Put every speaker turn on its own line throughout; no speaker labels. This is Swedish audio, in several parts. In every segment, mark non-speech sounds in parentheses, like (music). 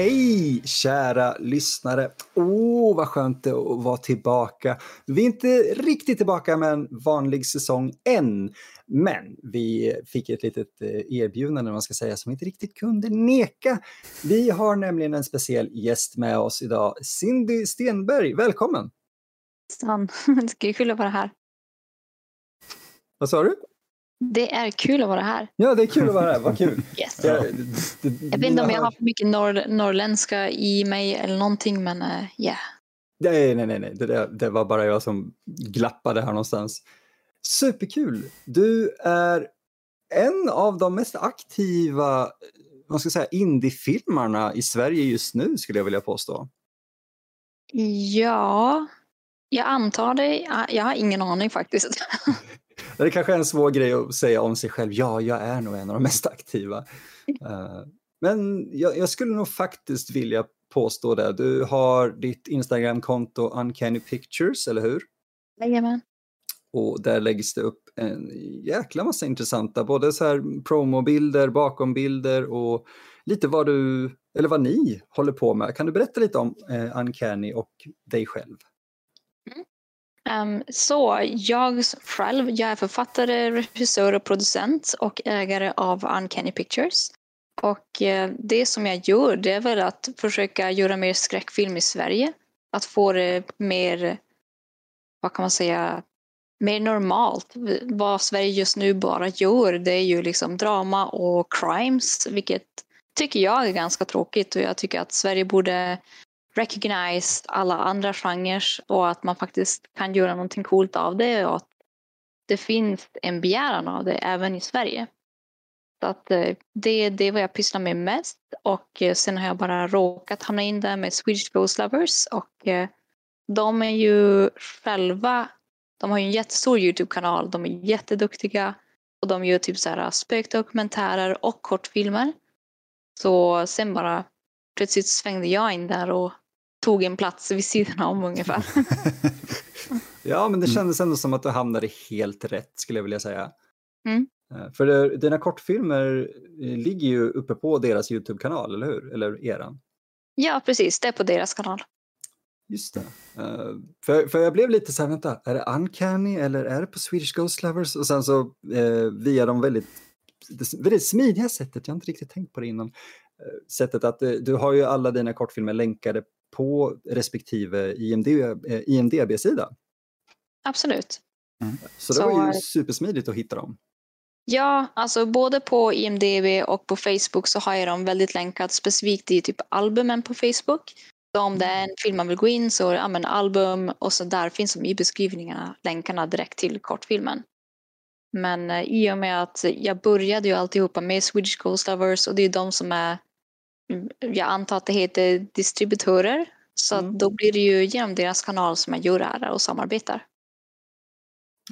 Hej kära lyssnare! Åh, oh, vad skönt det att vara tillbaka. Vi är inte riktigt tillbaka med en vanlig säsong än, men vi fick ett litet eh, erbjudande, man ska säga, som vi inte riktigt kunde neka. Vi har nämligen en speciell gäst med oss idag, Cindy Stenberg. Välkommen!
Stan, (laughs) det är kul att vara här.
Vad sa du?
Det är kul att vara här.
Ja, det är kul att vara här. Vad kul. (laughs)
Yes. Jag, jag vet inte om jag har för mycket norr, norrländska i mig eller någonting, men ja. Uh, yeah.
Nej, nej, nej, nej. Det, det var bara jag som glappade här någonstans. Superkul! Du är en av de mest aktiva vad ska jag säga, indiefilmarna i Sverige just nu, skulle jag vilja påstå.
Ja, jag antar det. Jag har ingen aning faktiskt. (laughs)
Det kanske är en svår grej att säga om sig själv. Ja, jag är nog en av de mest aktiva. Eh, men jag, jag skulle nog faktiskt vilja påstå det. Du har ditt Instagramkonto Uncanny Pictures, eller hur?
Jajamän.
Och där läggs det upp en jäkla massa intressanta, både så här promobilder, bakombilder och lite vad du, eller vad ni håller på med. Kan du berätta lite om eh, Uncanny och dig själv?
Um, så jag själv, jag är författare, regissör och producent och ägare av Uncanny Pictures. Och uh, det som jag gör det är väl att försöka göra mer skräckfilm i Sverige. Att få det mer, vad kan man säga, mer normalt. Vad Sverige just nu bara gör det är ju liksom drama och crimes, vilket tycker jag är ganska tråkigt och jag tycker att Sverige borde recognize alla andra genrer och att man faktiskt kan göra någonting coolt av det och att det finns en begäran av det även i Sverige. Så att eh, det, det är vad jag pysslar med mest och eh, sen har jag bara råkat hamna in där med Swedish Ghost Lovers och eh, de är ju själva, de har ju en jättestor Youtube-kanal, de är jätteduktiga och de gör typ så här spökdokumentärer och kortfilmer. Så sen bara plötsligt svängde jag in där och tog en plats vid sidan om ungefär. (laughs)
ja, men det mm. kändes ändå som att du hamnade helt rätt skulle jag vilja säga.
Mm.
Eh, för det, dina kortfilmer eh, ligger ju uppe på deras Youtube-kanal, eller hur? Eller eran?
Ja, precis. Det är på deras kanal.
Just det. Uh, för, för jag blev lite så här, vänta, är det Uncanny eller är det på Swedish Ghost Lovers? Och sen så uh, via de väldigt, väldigt smidiga sättet, jag har inte riktigt tänkt på det innan, uh, sättet att du har ju alla dina kortfilmer länkade på respektive IMDB-sida. Eh,
Absolut.
Mm. Så det Så, var ju supersmidigt att hitta dem.
Ja, alltså både på IMDB och på Facebook så har jag dem väldigt länkat specifikt i typ albumen på Facebook. Så om det är en film man vill gå in så använd album och så där finns de i beskrivningarna länkarna direkt till kortfilmen. Men eh, i och med att jag började ju alltihopa med Swedish Ghost Lovers och det är de som är jag antar att det heter distributörer. Så mm. då blir det ju genom deras kanal som jag gör det här och samarbetar.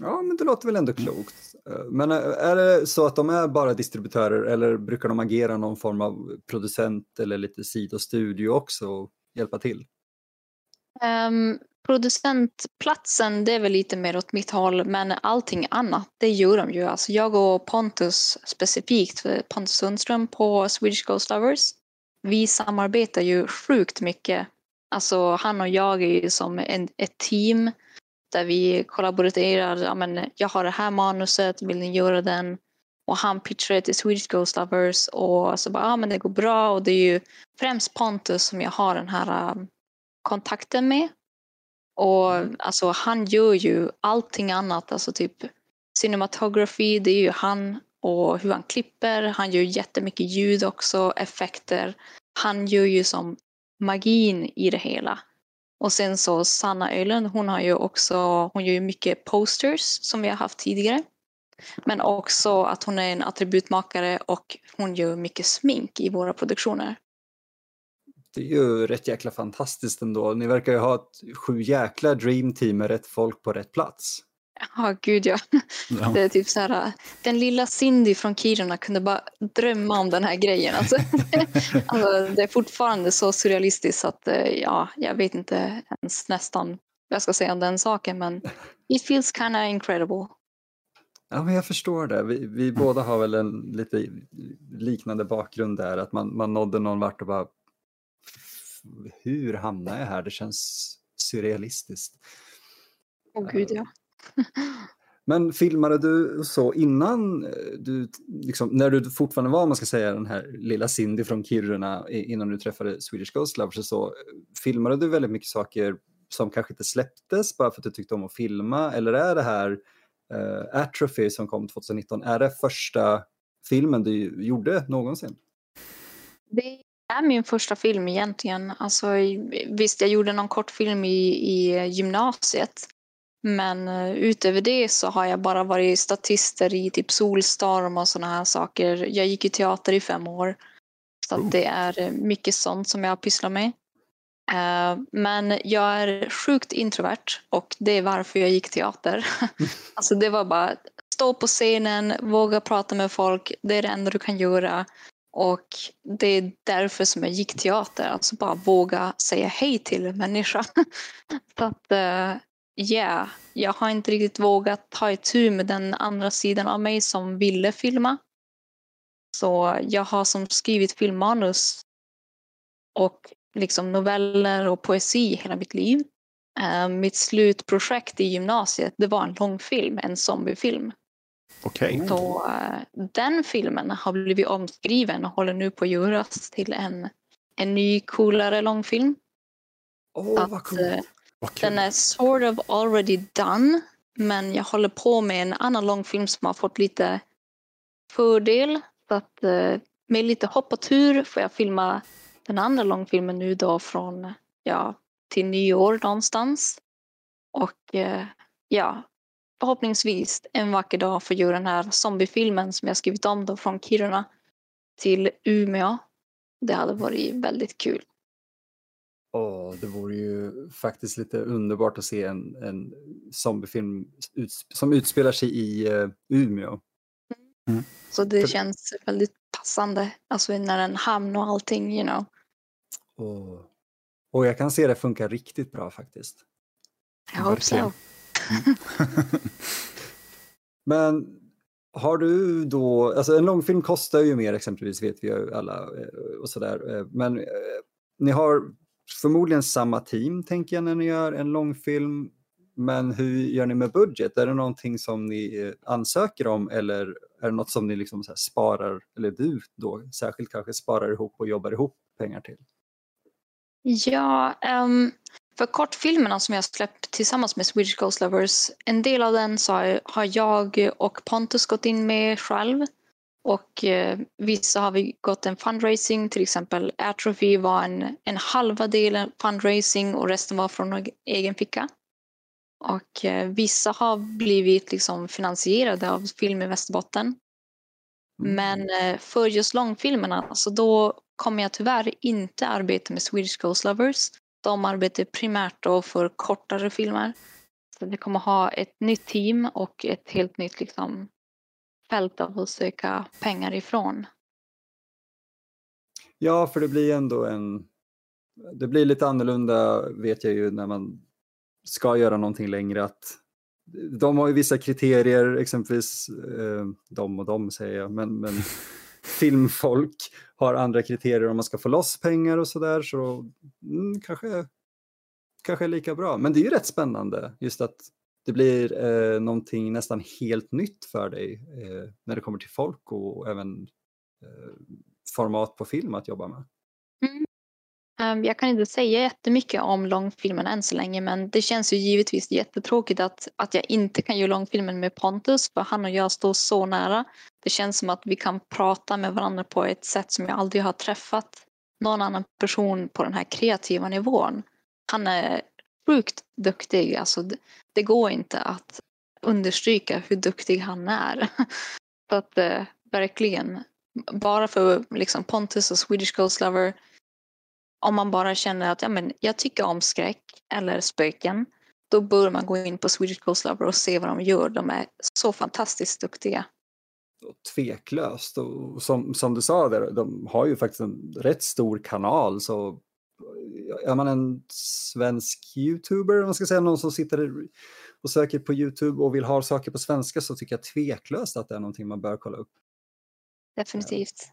Ja, men det låter väl ändå klokt. Eh, men eh, är det så att de är bara distributörer eller brukar de agera någon form av producent eller lite sidostudio också och hjälpa till?
Um, producentplatsen, det är väl lite mer åt mitt håll, men allting annat, det gör de ju. Alltså jag och Pontus specifikt, Pontus Sundström på Swedish Ghost Lovers, vi samarbetar ju sjukt mycket. Alltså han och jag är ju som en, ett team där vi kollaborerar. Ja, men jag har det här manuset, vill ni göra den? Och han pitchar det till Swedish Ghost Lovers och så bara, ja men det går bra och det är ju främst Pontus som jag har den här um, kontakten med. Och alltså han gör ju allting annat, alltså typ cinematography, det är ju han och hur han klipper. Han gör jättemycket ljud också, effekter. Han gör ju som magin i det hela. Och sen så Sanna Öhlund, hon har ju också, hon gör ju mycket posters som vi har haft tidigare. Men också att hon är en attributmakare och hon gör mycket smink i våra produktioner.
Det är ju rätt jäkla fantastiskt ändå. Ni verkar ju ha ett sju jäkla dreamteam med rätt folk på rätt plats.
Ja, gud ja. ja. Det är typ så här, den lilla Cindy från Kiruna kunde bara drömma om den här grejen. Alltså, (laughs) alltså, det är fortfarande så surrealistiskt att eh, ja, jag vet inte ens nästan vad jag ska säga om den saken, men it feels kind of incredible.
Ja, men jag förstår det. Vi, vi båda har väl en lite liknande bakgrund där, att man, man nådde någon vart och bara hur hamnar jag här? Det känns surrealistiskt.
Åh oh, gud ja. (laughs)
Men filmade du så innan eh, du, liksom, när du fortfarande var, man ska säga, den här lilla Cindy från Kiruna innan du träffade Swedish Ghost Lovers så, filmade du väldigt mycket saker som kanske inte släpptes bara för att du tyckte om att filma eller är det här uh, Atrophy som kom 2019, är det första filmen du gjorde någonsin?
Det är min första film egentligen. Alltså, visst, jag gjorde någon kortfilm i, i gymnasiet men uh, utöver det så har jag bara varit statister i typ Solstorm och sådana här saker. Jag gick i teater i fem år. Så oh. det är eh, mycket sånt som jag har pysslat med. Uh, men jag är sjukt introvert och det är varför jag gick teater. (laughs) (laughs) alltså det var bara stå på scenen, våga prata med folk. Det är det enda du kan göra. Och det är därför som jag gick teater. Alltså bara våga säga hej till en människa. (laughs) så att yeah, jag har inte riktigt vågat ta itu med den andra sidan av mig som ville filma. Så jag har som skrivit filmmanus och liksom noveller och poesi hela mitt liv. Uh, mitt slutprojekt i gymnasiet det var en långfilm, en zombiefilm.
Okej. Okay.
Så uh, den filmen har blivit omskriven och håller nu på att göras till en, en ny coolare långfilm.
Åh, oh, vad coolt. Okay.
den är sort of already done. Men jag håller på med en annan långfilm som har fått lite fördel. Så att eh, med lite hopp och tur får jag filma den andra långfilmen nu då från ja, till nyår någonstans. Och eh, ja, förhoppningsvis en vacker dag få göra den här zombiefilmen som jag skrivit om då från Kiruna till Umeå. Det hade varit väldigt kul.
Oh, det vore ju faktiskt lite underbart att se en, en zombiefilm ut, som utspelar sig i uh, Umeå.
Mm. Så det För... känns väldigt passande, alltså när den hamn och allting, you know.
Oh. Och jag kan se det funkar riktigt bra faktiskt.
Jag hoppas (laughs) så.
Men har du då, alltså en långfilm kostar ju mer exempelvis vet vi ju alla eh, och sådär. Eh, men ni har förmodligen samma team tänker jag när ni gör en långfilm. Men hur gör ni med budget? Är det någonting som ni eh, ansöker om eller är det något som ni liksom sparar, eller du då särskilt kanske sparar ihop och jobbar ihop pengar till?
Ja, um, för kortfilmerna som jag släppt tillsammans med Swedish Ghost Lovers, en del av den så har jag och Pontus gått in med själv och eh, vissa har vi gått en fundraising, till exempel Atrophy var en, en halva del fundraising och resten var från egen ficka. Och eh, vissa har blivit liksom finansierade av Film i Västerbotten. Mm. Men eh, för just långfilmerna, så då kommer jag tyvärr inte arbeta med Swedish Ghost Lovers. De arbetar primärt då för kortare filmer. Så vi kommer ha ett nytt team och ett helt nytt liksom, fält av att söka pengar ifrån.
Ja, för det blir ändå en... Det blir lite annorlunda vet jag ju när man ska göra någonting längre. att De har ju vissa kriterier, exempelvis eh, de och de säger jag, men, men (laughs) filmfolk har andra kriterier om man ska få loss pengar och sådär. Så mm, kanske, kanske är lika bra. Men det är ju rätt spännande just att det blir eh, någonting nästan helt nytt för dig eh, när det kommer till folk och även eh, format på film att jobba med.
Mm. Um, jag kan inte säga jättemycket om långfilmen än så länge men det känns ju givetvis jättetråkigt att, att jag inte kan göra långfilmen med Pontus för han och jag står så nära. Det känns som att vi kan prata med varandra på ett sätt som jag aldrig har träffat någon annan person på den här kreativa nivån. Han är sjukt duktig. Alltså, det, det går inte att understryka hur duktig han är. (laughs) Så att eh, verkligen, bara för liksom, Pontus och Swedish Ghost Lover, om man bara känner att ja, men, jag tycker om skräck eller spöken, då bör man gå in på Swedish Ghost Lover och se vad de gör. De är så fantastiskt duktiga.
Tveklöst. Och som, som du sa, där, de har ju faktiskt en rätt stor kanal. Så är man en svensk youtuber, man ska säga någon som sitter och söker på Youtube och vill ha saker på svenska så tycker jag tveklöst att det är någonting man bör kolla upp.
Definitivt.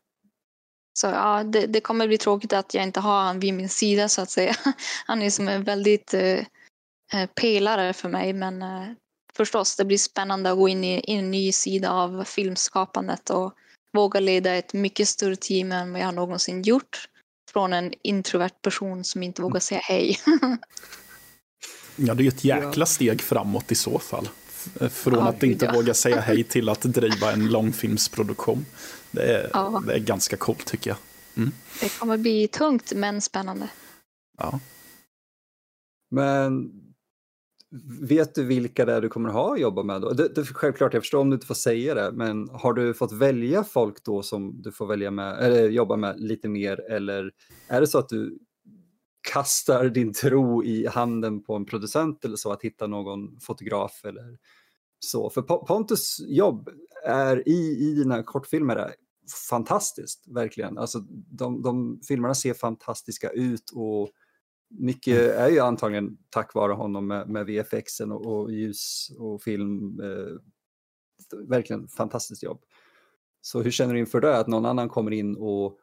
Så ja, det, det, kommer bli tråkigt att jag inte har han vid min sida så att säga. (laughs) Han är som en väldigt eh, eh, pelare för mig men eh, förstås det blir spännande att gå in i, i, en ny sida av filmskapandet och våga leda ett mycket större team än vad jag någonsin gjort. Från en introvert person som inte vågar säga hej.
ja, det är ett jäkla steg framåt i så fall. Från ja, att inte ja. våga säga hej (laughs) till att driva en långfilmsproduktion. Det är, ja. det är ganska coolt tycker jag. Mm.
Det kommer bli tungt men spännande.
Ja.
Men vet du vilka det är du kommer ha att jobba med då? Det, det, självklart, jag förstår om du inte får säga det, men har du fått välja folk då som du får välja med, eller jobba med lite mer eller är det så att du kastar din tro i handen på en producent eller så att hitta någon fotograf eller så? För Pontus jobb är i, i dina kortfilmer är fantastiskt, verkligen. Alltså, de, de filmerna ser fantastiska ut och mycket mm. är ju antagligen tack vare honom med, med VFXen och, och, ljus och film. Eh, verkligen fantastiskt jobb. Så hur känner du inför det, att någon annan kommer in och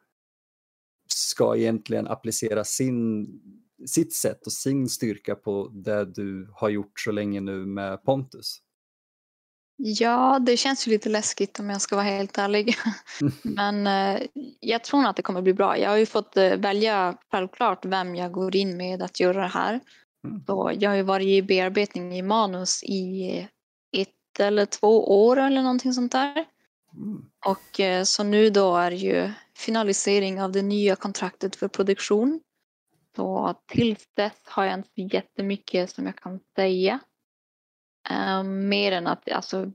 ska egentligen applicera sin, sitt sätt och sin styrka på det du har gjort så länge nu med Pontus?
Ja, det känns ju lite läskigt om jag ska vara helt ärlig. (laughs) Men eh, jag tror att det kommer bli bra. Jag har ju fått eh, välja självklart vem jag går in med att göra det här. Mm. Så jag har ju varit i bearbetning i manus i ett eller två år eller någonting sånt där. Mm. Och eh, så nu då är ju finalisering av det nya kontraktet för produktion. Så tills dess har jag inte jättemycket som jag kan säga. Um, mer än att alltså,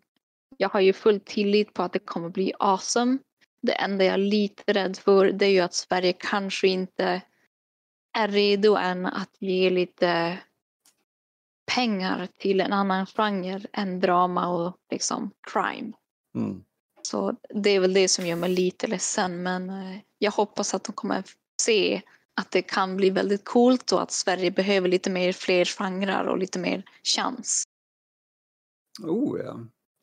jag har ju full tillit på att det kommer bli awesome. Det enda jag är lite rädd för det är ju att Sverige kanske inte är redo än att ge lite pengar till en annan genre än drama och liksom crime. Mm. Så det är väl det som gör mig lite ledsen men eh, jag hoppas att de kommer se att det kan bli väldigt coolt och att Sverige behöver lite mer fler genrer och lite mer chans.
Oh ja.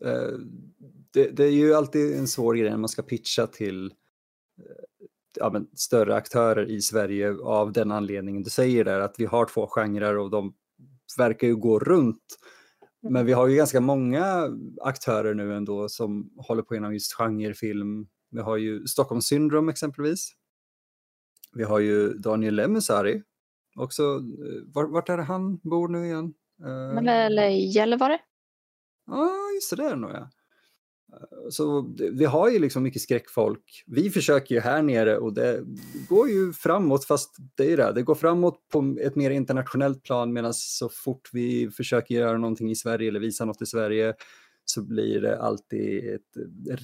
Eh, det, det, är ju alltid en svår grej när man ska pitcha till eh, ja, men, större aktörer i Sverige av den anledningen. Du säger där att vi har två genrer och de verkar ju gå runt. Men vi har ju ganska många aktörer nu ändå som håller på inom just genrefilm. Vi har ju Stockholm Syndrome exempelvis. Vi har ju Daniel Lemesari. Också, eh, vart är det han bor nu igen?
Men väl Gällivare?
Ja, just det, där nog ja. Eh, så vi har ju liksom mycket skräckfolk. Vi försöker ju här nere och det går ju framåt fast det är det, det går framåt på ett mer internationellt plan medan så fort vi försöker göra någonting i Sverige eller visa något i Sverige så blir det alltid ett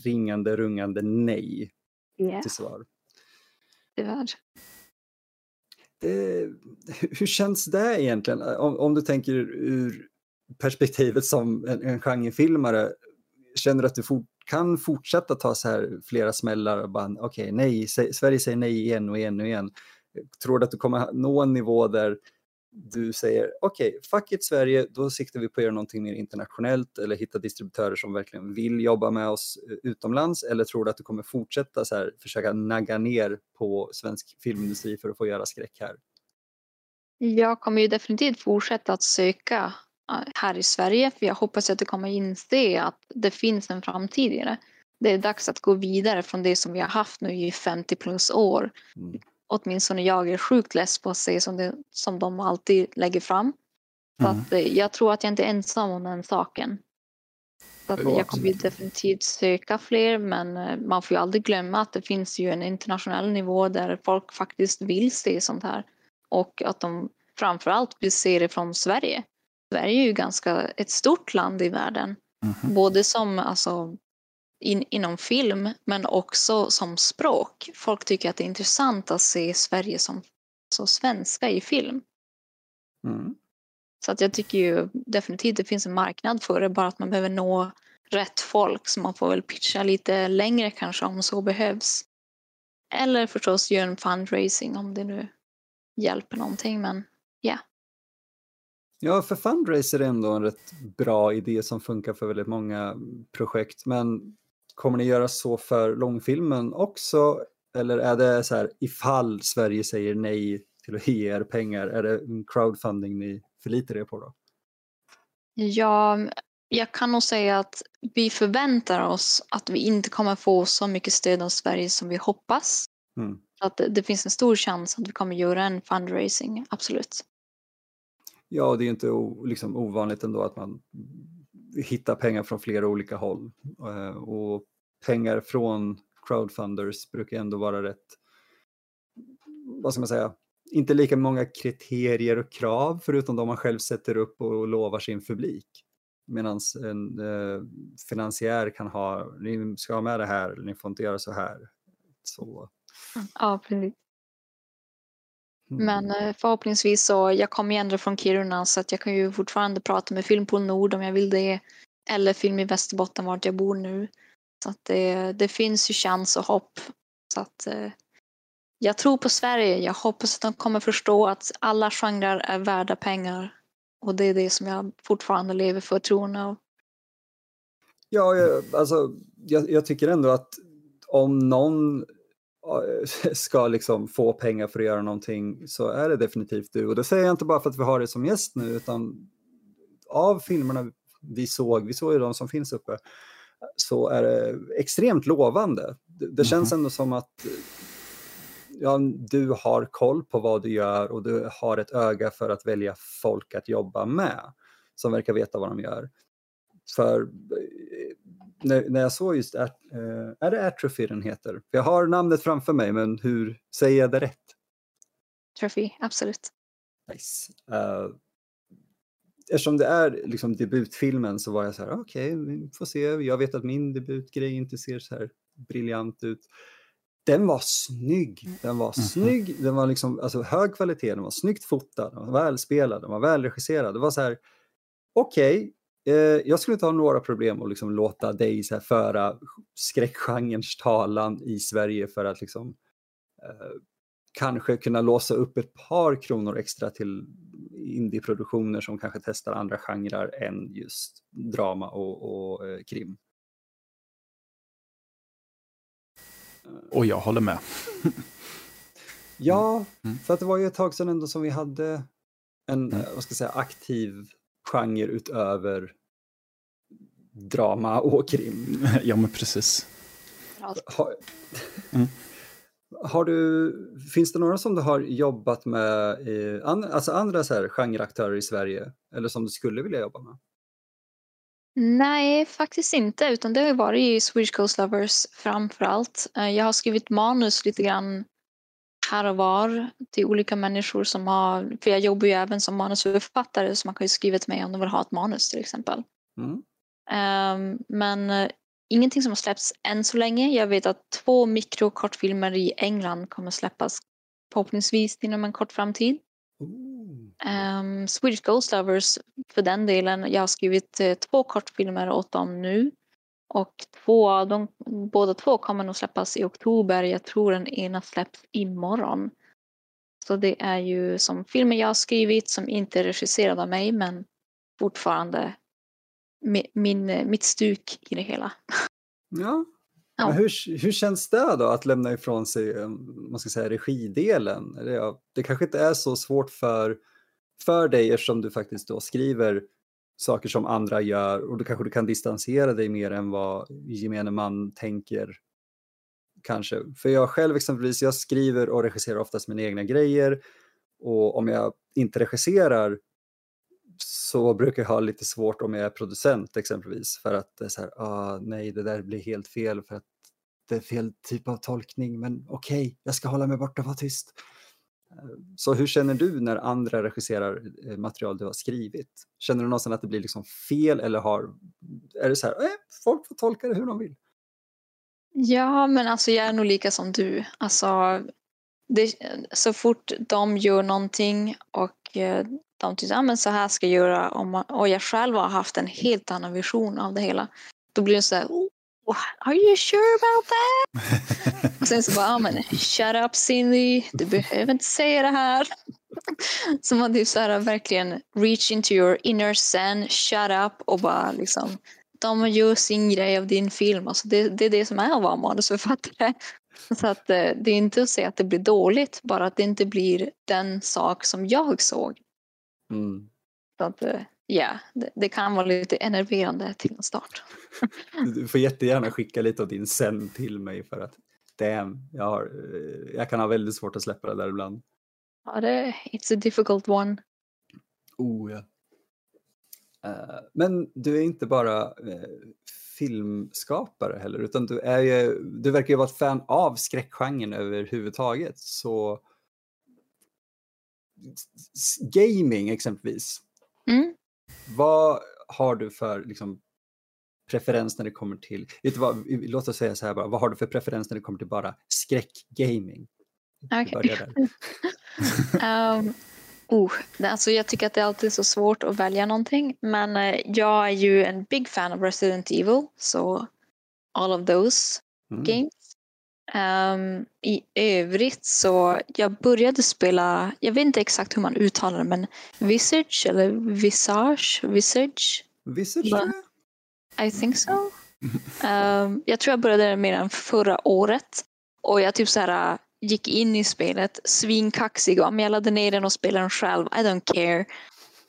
ringande, rungande nej yeah. till svar.
Tyvärr.
Det, hur känns det egentligen? Om, om du tänker ur perspektivet som en, en genrefilmare, känner du att du for, kan fortsätta ta så här flera smällar och bara okej, okay, nej, Sverige säger nej igen och igen och igen. Tror du att du kommer nå en nivå där du säger okej, okay, fuck it Sverige, då siktar vi på att göra någonting mer internationellt eller hitta distributörer som verkligen vill jobba med oss eh, utomlands eller tror du att du kommer fortsätta så här, försöka nagga ner på svensk filmindustri för att få göra skräck här?
Jag kommer ju definitivt fortsätta att söka här i Sverige. För jag hoppas att du kommer inse att det finns en framtid i det. Det är dags att gå vidare från det som vi har haft nu i 50 plus år. Mm. Åtminstone jag är sjukt less på att se som, det, som de alltid lägger fram. Så mm. att, eh, jag tror att jag inte är ensam om den saken. Så att jag kommer definitivt söka fler men eh, man får ju aldrig glömma att det finns ju en internationell nivå där folk faktiskt vill se sånt här. Och att de framförallt vill se det från Sverige. Sverige är ju ganska ett stort land i världen. Mm. Både som alltså, in, inom film men också som språk. Folk tycker att det är intressant att se Sverige som så svenska i film. Mm. Så att jag tycker ju definitivt det finns en marknad för det, bara att man behöver nå rätt folk så man får väl pitcha lite längre kanske om så behövs. Eller förstås göra en fundraising om det nu hjälper någonting men ja. Yeah.
Ja, för fundraiser är ändå en rätt bra idé som funkar för väldigt många projekt. Men kommer ni göra så för långfilmen också? Eller är det så här ifall Sverige säger nej till att ge er pengar, är det crowdfunding ni förlitar er på då?
Ja, jag kan nog säga att vi förväntar oss att vi inte kommer få så mycket stöd av Sverige som vi hoppas. Mm. Att det, det, finns en stor chans att vi kommer göra en fundraising, absolut.
Ja, det är inte liksom, ovanligt ändå att man hittar pengar från flera olika håll. Eh, och pengar från crowdfunders brukar ändå vara rätt, vad ska man säga, inte lika många kriterier och krav förutom de man själv sätter upp och lovar sin publik. Medan en eh, finansiär kan ha, ni ska ha med det här, ni får inte göra så här. Så.
Ja, precis. Mm. Men eh, förhoppningsvis så, jag kommer ju ändå från Kiruna så att jag kan ju fortfarande prata med Filmpool Nord om jag vill det. Eller Film i Västerbotten vart jag bor nu. Så att det, det finns ju chans och hopp. Så att eh, jag tror på Sverige. Jag hoppas att de kommer förstå att alla genrer är värda pengar. Och det är det som jag fortfarande lever för tron av.
Ja, jag, alltså, jag, jag tycker ändå att om någon (laughs) ska liksom få pengar för att göra någonting så är det definitivt du. Och det säger jag inte bara för att vi har det som gäst nu utan av filmerna vi såg, vi såg ju de som finns uppe, så är det extremt lovande. Det, det känns mhm. ändå som att ja, du har koll på vad du gör och du har ett öga för att välja folk att jobba med som verkar veta vad de gör. För eh, när, när jag såg just, att, äh, är det Atrophy den heter? Jag har namnet framför mig men hur säger jag det rätt?
Atrophy, absolut.
Nice. Uh, eftersom det är liksom debutfilmen så var jag så här, okej, okay, vi får se. Jag vet att min debutgrej inte ser så här briljant ut den var snygg. Den var mm. snygg, den var liksom, alltså, hög kvalitet, den var snyggt fotad, den var välspelad, den var välregisserad. Det var så här, okej, okay, eh, jag skulle inte ha några problem att liksom låta dig så här, föra skräckgenrens talan i Sverige för att liksom, eh, kanske kunna låsa upp ett par kronor extra till indieproduktioner som kanske testar andra genrer än just drama och, och eh, krim.
Och jag håller med.
ja, mm. för att det var ju ett tag sedan ändå som vi hade en mm. vad ska jag säga, aktiv genre utöver drama och krim. (laughs)
Ja, men precis.
Har, mm. (laughs) har du, finns det några som du har jobbat med, i, alltså andra så här genreaktörer i Sverige, eller som du skulle vilja jobba med?
Nej, faktiskt inte. Utan det har varit i Swedish Coast Lovers framför allt. Eh, jag har skrivit manus lite grann här och var till olika människor som har, för jag jobbar ju även som manusförfattare så man kan ju skriva till mig om de vill ha ett manus till exempel. Mm. Um, men uh, ingenting som har släppts än så länge. Jag vet att två mikrokortfilmer i England kommer släppas förhoppningsvis inom en kort framtid. Um, Swedish Ghost Lovers för den delen. Jag har skrivit eh, två kortfilmer åt dem nu. Och två dem, båda två kommer nog släppas i oktober. Jag tror den ena släpps imorgon. Så det är ju som filmer jag har skrivit som inte är regisserade av mig men fortfarande min, mitt stuk i det hela.
Ja, Ja. hur, hur känns det då att lämna ifrån sig man ska säga, regidelen? Det, det kanske inte är så svårt för, för dig eftersom du faktiskt då skriver saker som andra gör och då kanske du kan distansera dig mer än vad gemene man tänker. Kanske. För jag själv exempelvis, jag skriver och regisserar oftast mina egna grejer och om jag inte regisserar så brukar jag ha lite svårt om jag är producent exempelvis för att det är så här, ah, nej det där blir helt fel för att det är fel typ av tolkning men okej, okay, jag ska hålla mig borta och vara tyst. Så hur känner du när andra regisserar eh, material du har skrivit? Känner du någonsin att det blir liksom fel eller har, är det så här, eh, folk får tolka det hur de vill?
Ja, men alltså jag är nog lika som du. Alltså, det, så fort de gör någonting och eh, de tycker ah, att så här ska jag göra och jag själv har haft en helt annan vision av det hela. Då blir det så här, oh, are you sure about that? (laughs) och sen så bara, men shut up Cindy, du behöver inte säga det här. (laughs) så man typ så här verkligen reach into your inner zen, shut up och bara liksom de gör sin grej av din film. Alltså det, det är det som är att vara manusförfattare. (laughs) Så att eh, det är inte att säga att det blir dåligt, bara att det inte blir den sak som jag såg.
Mm.
Så att, eh, ja, det, det, kan vara lite enerverande till en start.
Du får jättegärna skicka lite av din sen till mig för att damn, jag, har, eh, jag kan ha väldigt svårt att släppa det där ibland.
Ja, det, it's a difficult one.
Oh ja. Uh, men du är inte bara uh, filmskapare heller, utan du, är ju, du verkar ju vara ett fan av skräckgenren överhuvudtaget. Så gaming exempelvis.
Mm.
Vad har du för liksom, preferens när det kommer till, vet du vad, låt oss säga så här bara, vad har du för preferens när det kommer till bara skräckgaming?
Okay. um, (laughs) oh, alltså jag tycker att det är alltid så svårt att välja någonting, men uh, jag är ju en big fan av Resident Evil, så all of those mm. games. Um, I övrigt så jag började spela, jag vet inte exakt hur man uttalar det, men Visage eller Visage? Visage?
Visage.
I think so. Um, (laughs) jag tror jag började mer än förra året. Och jag typ så här, gick in i spelet svinkaxig och jag laddade ner den och spelade den själv. I don't care.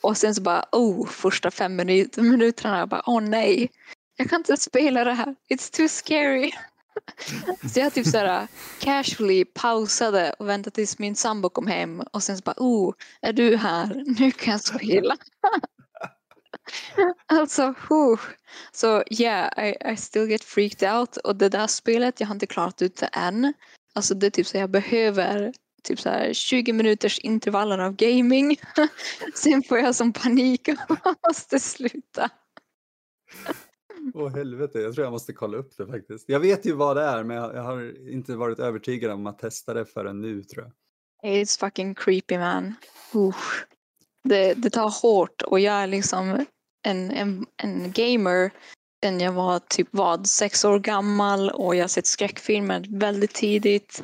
Och sen så bara, oh, första fem minut minuterna, jag bara, åh oh, nej. Jag kan inte spela det här. It's too scary. (laughs) Så jag typ såhär äh, casually pausade och väntade tills min sambo kom hem och sen så bara oh, är du här? Nu kan jag spela. (laughs) alltså, oh. så so, yeah, I, I still get freaked out och det där spelet, jag har inte klarat ut det än. Alltså det är typ så jag behöver typ så här 20 minuters intervaller av gaming. (laughs) sen får jag som panik och måste sluta.
Åh oh, helvete, jag tror jag måste kolla upp det faktiskt. Jag vet ju vad det är men jag, har inte varit övertygad om att testa det förrän nu tror jag.
It's fucking creepy man. Uh. Det, det tar hårt och jag är liksom en, en, en gamer sen jag var typ vad, sex år gammal och jag har sett skräckfilmer väldigt tidigt.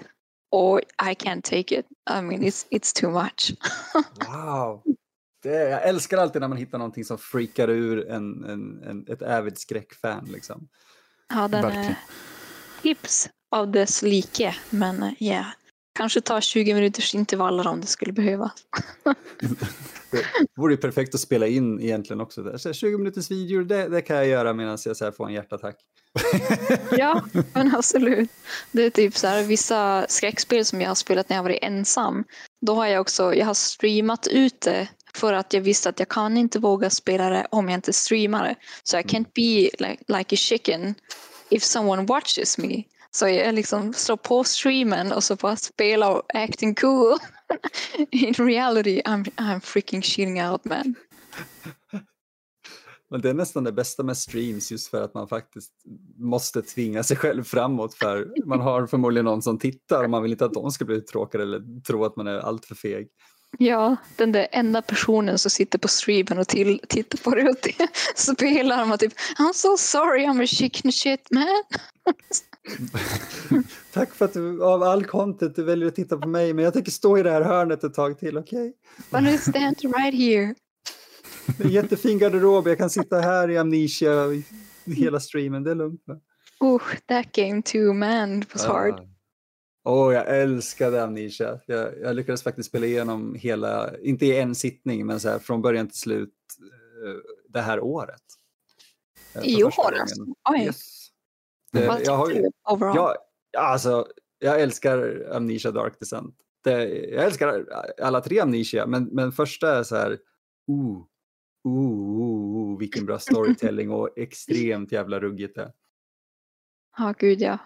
Och I can't take it. I mean it's, it's too much. (laughs)
wow. Det, jag älskar alltid när man hittar någonting som freakar ur en, en, en ett ävid skräckfan. Liksom.
Ja, den är tips av dess like. Men ja, yeah. kanske ta 20 minuters intervaller om det skulle behövas. (laughs)
det vore perfekt att spela in egentligen också. Där. Så 20 minuters video, det, det kan jag göra medan jag så får en hjärtattack. (laughs)
ja, (laughs) men absolut. Det är typ så här, vissa skräckspel som jag har spelat när jag varit ensam. Då har jag också, jag har streamat ut det för att jag visste att jag kan inte våga spela det om jag inte streamar det. Så so I can't be like, like a chicken if someone watches me. Så jag liksom slår på streamen och så bara spelar och acting cool. (laughs) In reality I'm, I'm freaking shitting out man.
Men det är nästan det bästa med streams just för att man faktiskt måste tvinga sig själv framåt för man har förmodligen någon som tittar och man vill inte att de ska bli uttråkade eller tro att man är alltför feg.
Ja, den där enda personen som sitter på streamen och till, tittar på det och (laughs) spelar och typ I'm so sorry I'm a chicken shit man. (laughs)
Tack för att du av all content du väljer att titta på mig men jag tänker stå i det här hörnet ett tag till, okej?
Okay? But stand right here.
Det är jättefin garderob, jag kan sitta här i Amnesia hela streamen, det är lugnt.
Oh, that game too man, it was ah. hard.
Åh, oh, jag älskade Amnesia. Jag, jag, lyckades faktiskt spela igenom hela, inte i en sittning, men så här, från början till slut uh, det här året.
Uh, I år alltså? Oj. Yes.
Det, Vad jag, har, overall? Jag, alltså, jag älskar Amnesia Dark Descent. Det, jag älskar alla tre Amnesia, men, men första är så här, ooh, ooh, ooh, vilken bra storytelling och (laughs) extremt jävla ruggigt det.
Ja, gud ja.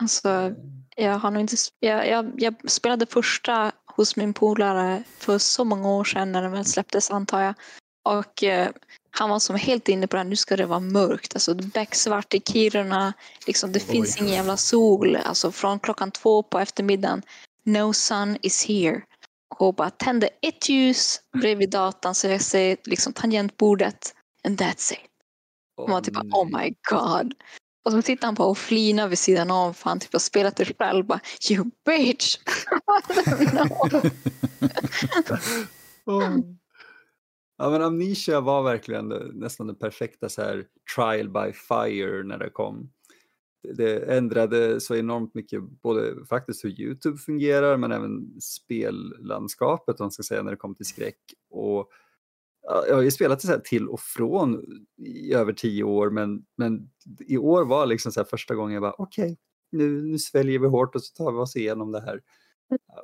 Alltså, jag har nog inte... Jag, jag, jag, spelade första hos min polare för så många år sedan när den väl släpptes antar jag. Och eh, han var som helt inne på det nu ska det vara mörkt. Alltså becksvart i Kiruna. Liksom, det Oj. finns ingen jävla sol. Alltså från klockan två på eftermiddagen. No sun is here. Och bara tände ett ljus bredvid datorn så jag ser liksom tangentbordet. And that's it. Och man typ oh my god. Och så tittar han på och flinar vid sidan av för han typ har spelat det själv. Bara, you bitch! (laughs)
oh. Ja men Amnesia var verkligen nästan den perfekta så här trial by fire när det kom. det ändrade så enormt mycket, både faktiskt hur Youtube fungerar men även spellandskapet om man ska säga när det kom till skräck. Och jag har ju spelat det så till och från i över tio år men, men i år var liksom så första gången jag bara okej, okay, nu, nu sväljer vi hårt och så tar vi oss igenom det här.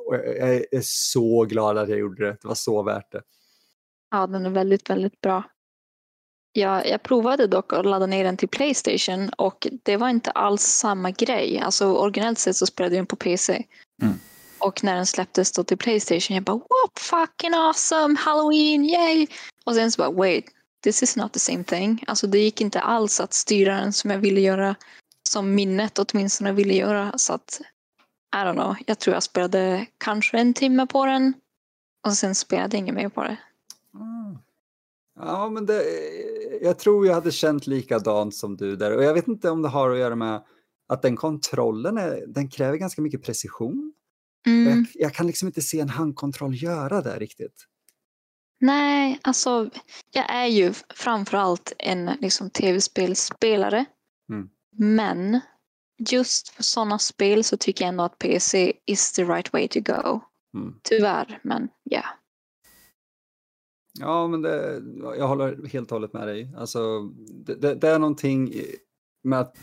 Och jag är så glad att jag gjorde det, det var så värt det.
Ja, den är väldigt, väldigt bra. Jag, jag provade dock att ladda ner den till Playstation och det var inte alls samma grej. Alltså originellt sett så spelade den på PC. Mm. Och när den släpptes då till Playstation jag bara what fucking awesome, halloween, yay! Och sen så bara wait, this is not the same thing. Alltså det gick inte alls att styra den som jag ville göra, som minnet åtminstone ville göra. Så att, I don't know, jag tror jag spelade kanske en timme på den och sen spelade jag inget mer på det.
Mm. Ja, men det, jag tror jag hade känt likadant som du där och jag vet inte om det har att göra med att den kontrollen är, den kräver ganska mycket precision. Mm. Jag, jag, kan liksom inte se en handkontroll göra det riktigt.
Nej, alltså jag är ju framförallt en liksom, tv-spelspelare. Mm. Men just för sådana spel så tycker jag ändå att PC is the right way to go. Mm. Tyvärr, men ja. Yeah.
Ja, men det, jag håller helt och hållet med dig. Alltså, det, det, det, är någonting med att,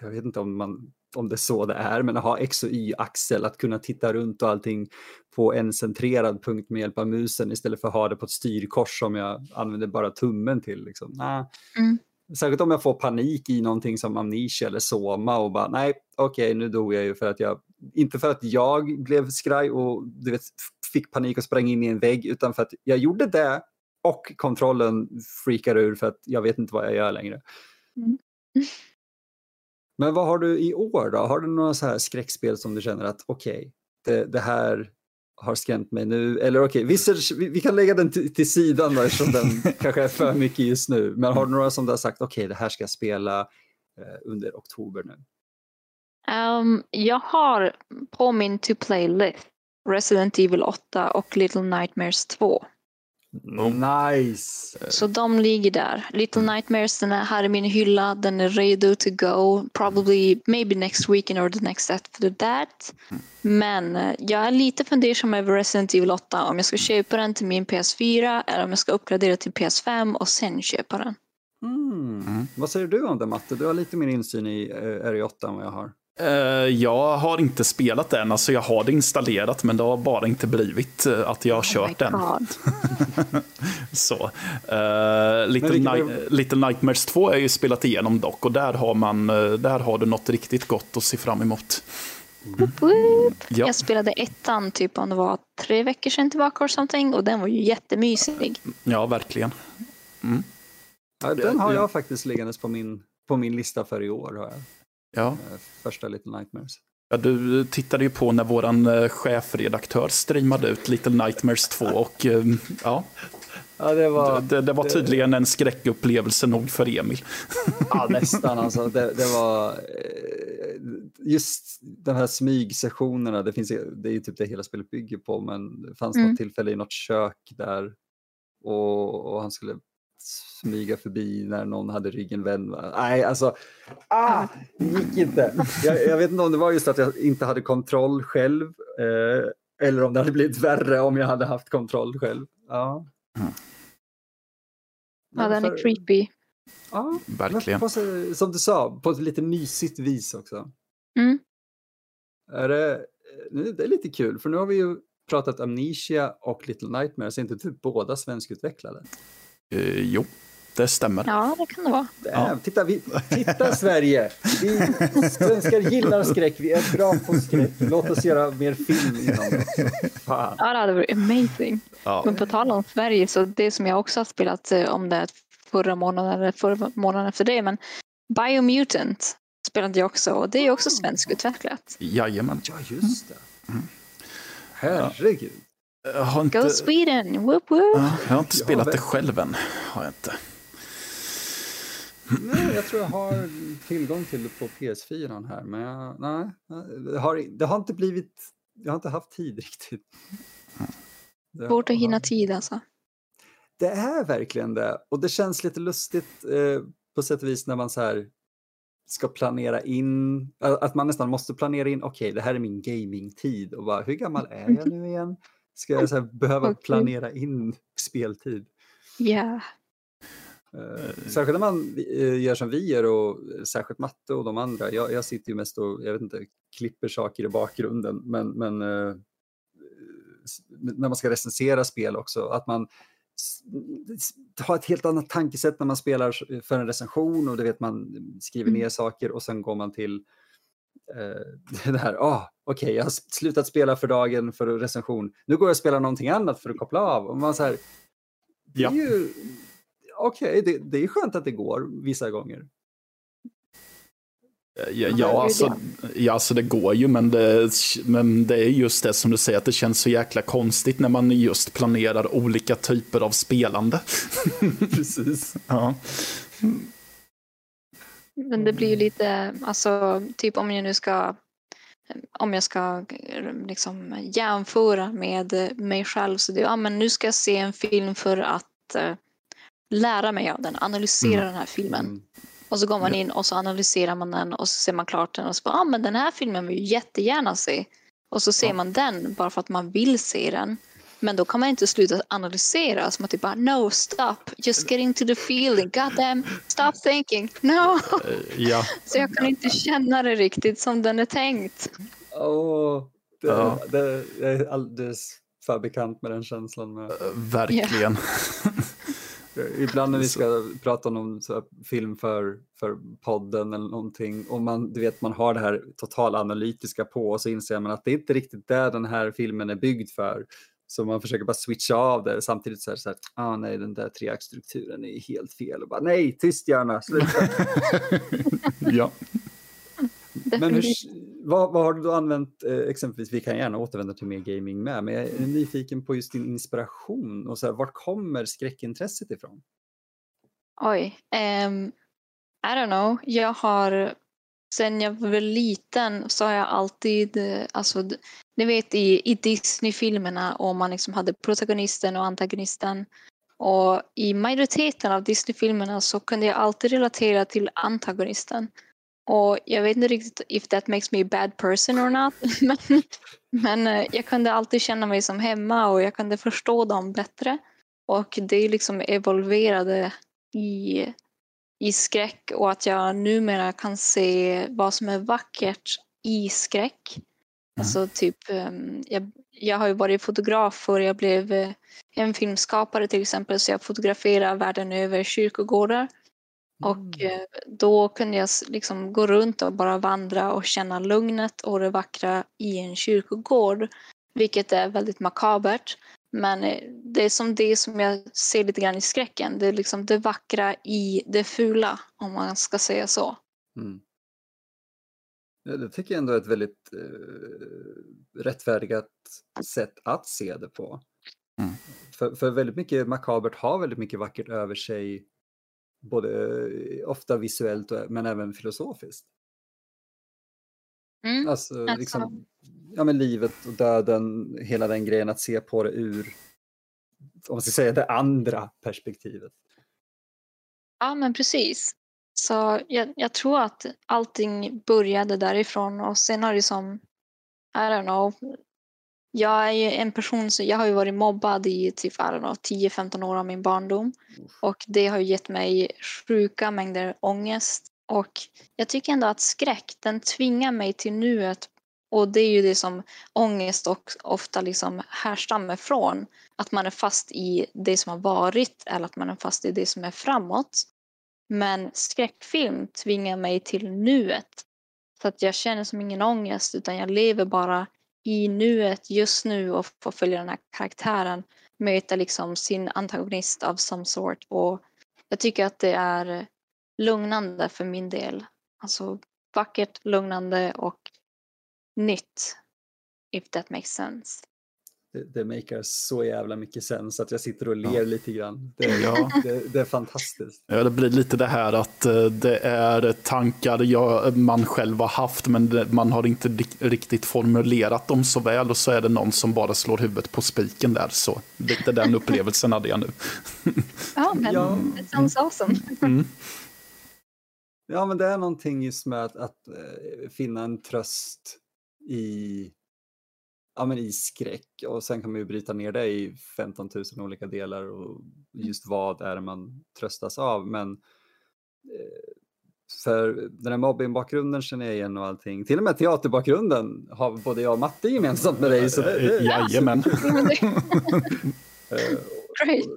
jag vet inte om, man, om det är så det är, men att ha X och Y-axel, att kunna titta runt och allting på en centrerad punkt med hjälp av musen istället för att ha det på ett styrkors som jag använder bara tummen till. Liksom. Nah. Mm. Särskilt om jag får panik i någonting som amnesia eller soma och bara nej, okej, okay, nu dog jag ju för att jag, inte för att jag blev skraj och du vet, fick panik och sprang in i en vägg utan för att jag gjorde det och kontrollen freakar ur för att jag vet inte vad jag gör längre. Mm. (laughs) Men vad har du i år då? Har du några så här skräckspel som du känner att okej, okay, det, det, här har skrämt mig nu? Eller okej, okay, vi, vi, kan lägga den till, till sidan då, eftersom den (laughs) kanske är för mycket just nu. Men har du några som du har sagt, okej, okay, det här ska jag spela eh, under oktober nu?
Um, jag har på min to play-list Resident Evil 8 och Little Nightmares 2.
Nice!
Så de ligger där. Little Nightmares den är här i min hylla. Den är redo to go. Probably maybe next weekend or the next after that. Men eh, jag är lite fundersam över Resident Evil 8. Om jag ska köpa den till min PS4 eller om jag ska uppgradera till PS5 och sen köpa den.
Mm. Mm. Vad säger du om det Matte? Du har lite mer insyn i uh, RE8 än vad jag har.
Uh, jag har inte spelat den, alltså jag har det installerat men det har bara inte blivit uh, att jag har oh kört den. (laughs) så. Uh, Little, Ni Little, Nightmares 2 är ju spelat igenom dock och där har, man, där har du något riktigt gott att se fram emot.
Mm. Ja. Jag spelade ettan typ om det var tre veckor sedan tillbaka or something och den var ju jättemysig.
Ja, verkligen. Mm.
Ja, den har jag faktiskt liggandes på min, på min lista för i år. Har jag. Ja. Eh, första Little Nightmares.
Ja, du tittade ju på när våran eh, chefredaktör streamade ut Little Nightmares 2 och eh, ja. Ja, det, var, det, det var tydligen en skräckupplevelse nog för Emil.
Ja, (laughs) nästan alltså. Det, det, var just de här smygsessionerna, det, finns, det är ju typ det hela spelet bygger på, men det fanns mm. något tillfälle i något kök där och, och han skulle smyga förbi när någon hade ryggen vänd. Nej, alltså, ah, det gick inte. Jag, jag, vet inte om det var just att jag inte hade kontroll själv eh, eller om det hade blivit värre om jag hade haft kontroll själv. Ja,
mm. ja den är creepy.
Ja, verkligen. På, som du sa, på ett lite mysigt vis också.
Mm.
Är det, det är lite kul, för nu har vi ju pratat Amnesia och Little Nightmares, är inte typ båda svenskutvecklade?
Eh, jo, det stämmer.
Ja, det kan det vara.
Ja. Titta, vi, titta Sverige! Vi svenskar gillar skräck, vi är bra på skräck. Låt oss göra mer film inom det.
Fan. Ja, det hade varit amazing. Ja. Men på tal om Sverige, så det som jag också har spelat eh, om det förra månaden eller förra månaden efter det, men Biomutant spelade jag också och det är också svenskutvecklat.
Jajamän.
Ja, just det. Mm. Herregud.
Jag har inte...
Go Sweden! Woop woop.
jag har inte spelat ja, det själv än. Har jag inte.
Nej, jag tror jag har tillgång till det på PS4 här, men jag, nej, det har, det har inte blivit, jag har inte haft tid (laughs) riktigt.
Svårt att hinna tid alltså.
Det är verkligen det, och det känns lite lustigt eh, på sätt och vis när man så här ska planera in, att man nästan måste planera in, okej okay, det här är min gamingtid och bara, hur gammal är jag nu igen? Ska jag så behöva (laughs) okay. planera in speltid?
Ja. Yeah.
Uh, särskilt när man uh, gör som vi gör och särskilt Matte och de andra. Jag, jag sitter ju mest och jag vet inte, klipper saker i bakgrunden men, men när man ska recensera spel också, att man har ett helt annat tankesätt när man spelar för en recension och det vet man skriver ner mm. saker och sen går man till (laughs) det här, ah, okej, okay, jag har slutat spela för dagen för recension. Nu går jag och spelar någonting annat för att koppla av. Och man så här, det är ja. ju okej, okay, det, det är skönt att det går vissa gånger.
Ja, ja, alltså, ja, alltså det går ju, men det, men det är just det som du säger, att det känns så jäkla konstigt när man just planerar olika typer av spelande. (laughs) (laughs)
Precis.
ja.
Men det blir ju lite, alltså typ om jag nu ska om jag ska liksom jämföra med mig själv så det, ja men nu ska jag se en film för att eh, lära mig av den, analysera mm. den här filmen. Mm. Och så går man in och så analyserar man den och så ser man klart den och så bara, ah, men den här filmen vill jag jättegärna se. Och så ser ja. man den bara för att man vill se den. Men då kan man inte sluta analysera som att typ bara no stop, just get into the feeling, god damn, stop thinking, no.
Eh, ja. (laughs)
Så jag kan inte känna det riktigt som den är tänkt.
Oh, det, ja. det, det är alldeles för bekant med den känslan. Med. Uh,
verkligen. (laughs)
Ibland när vi ska prata om film för, för podden eller någonting och man, du vet, man har det här totalanalytiska på och så inser man att det är inte riktigt det den här filmen är byggd för. Så man försöker bara switcha av det samtidigt så här, så här ah, nej den där treaktstrukturen är helt fel och bara nej, tyst gärna, sluta. (laughs)
ja.
Men hur, vad, vad, har du då använt, eh, exempelvis, vi kan gärna återvända till mer gaming med, men jag är nyfiken på just din inspiration och så här, vart kommer skräckintresset ifrån?
Oj, um, I don't know, jag har sen jag var liten så har jag alltid, eh, alltså ni vet i, i Disney-filmerna om man liksom hade protagonisten och antagonisten och i majoriteten av Disney-filmerna så kunde jag alltid relatera till antagonisten. Och jag vet inte riktigt if that makes me a bad person or not. (laughs) men, men eh, jag kunde alltid känna mig som hemma och jag kunde förstå dem bättre. Och det liksom evolverade i, i skräck och att jag numera kan se vad som är vackert i skräck. Mm. Alltså typ, ehm, jag, jag har ju varit fotograf och jag blev eh, en filmskapare till exempel så jag fotograferar världen över kyrkogårdar. Och mm. eh, då kunde jag liksom gå runt och bara vandra och känna lugnet och det vackra i en kyrkogård. Vilket är väldigt makabert. Men eh, det är som det som jag ser lite grann i skräcken. Det är liksom det vackra i det fula, om man ska säga så.
Mm. Ja, det tycker jag ändå är ett väldigt eh, rättfärdigat sätt att se det på. Mm. För, för väldigt mycket makabert har väldigt mycket vackert över sig både eh, ofta visuellt men även filosofiskt.
Mm,
alltså, alltså, liksom, ja, men livet och döden, hela den grejen, att se på det ur, om man ska säga det andra perspektivet.
Ja, men precis. Så jag, jag, tror att allting började därifrån och sen har det som, I don't know, jag är ju en person som, jag har ju varit mobbad i typ 10-15 år av min barndom. Och det har gett mig sjuka mängder ångest. Och jag tycker ändå att skräck, den tvingar mig till nuet. Och det är ju det som ångest och ofta liksom härstammar från. Att man är fast i det som har varit eller att man är fast i det som är framåt. Men skräckfilm tvingar mig till nuet. Så att jag känner som ingen ångest utan jag lever bara i nuet just nu och få följa den här karaktären möta liksom sin antagonist av some sort och jag tycker att det är lugnande för min del. Alltså vackert, lugnande och nytt. If that makes sense
det, det makar så jävla mycket sens att jag sitter och ler ja. lite grann. Det, (laughs) ja. det, det, är fantastiskt.
Ja, det blir lite det här att eh, det är tankar jag, man själv har haft men man har inte riktigt formulerat dem så väl och så är det någon som bara slår huvudet på spiken där. Så lite den upplevelsen hade jag nu. (laughs)
Ja, men ja. it sounds awesome. Mm.
Ja, men det är någonting just med att, att uh, finna en tröst i, ja, men i skräck och sen kan man ju bryta ner det i 15 000 olika delar och mm. just vad är det man tröstas av. Men uh, för den här mobbingbakgrunden känner jag igen och allting. Till och med teaterbakgrunden har både jag och Matte gemensamt med dig. Så det, det,
Jajamän. (laughs)
Great.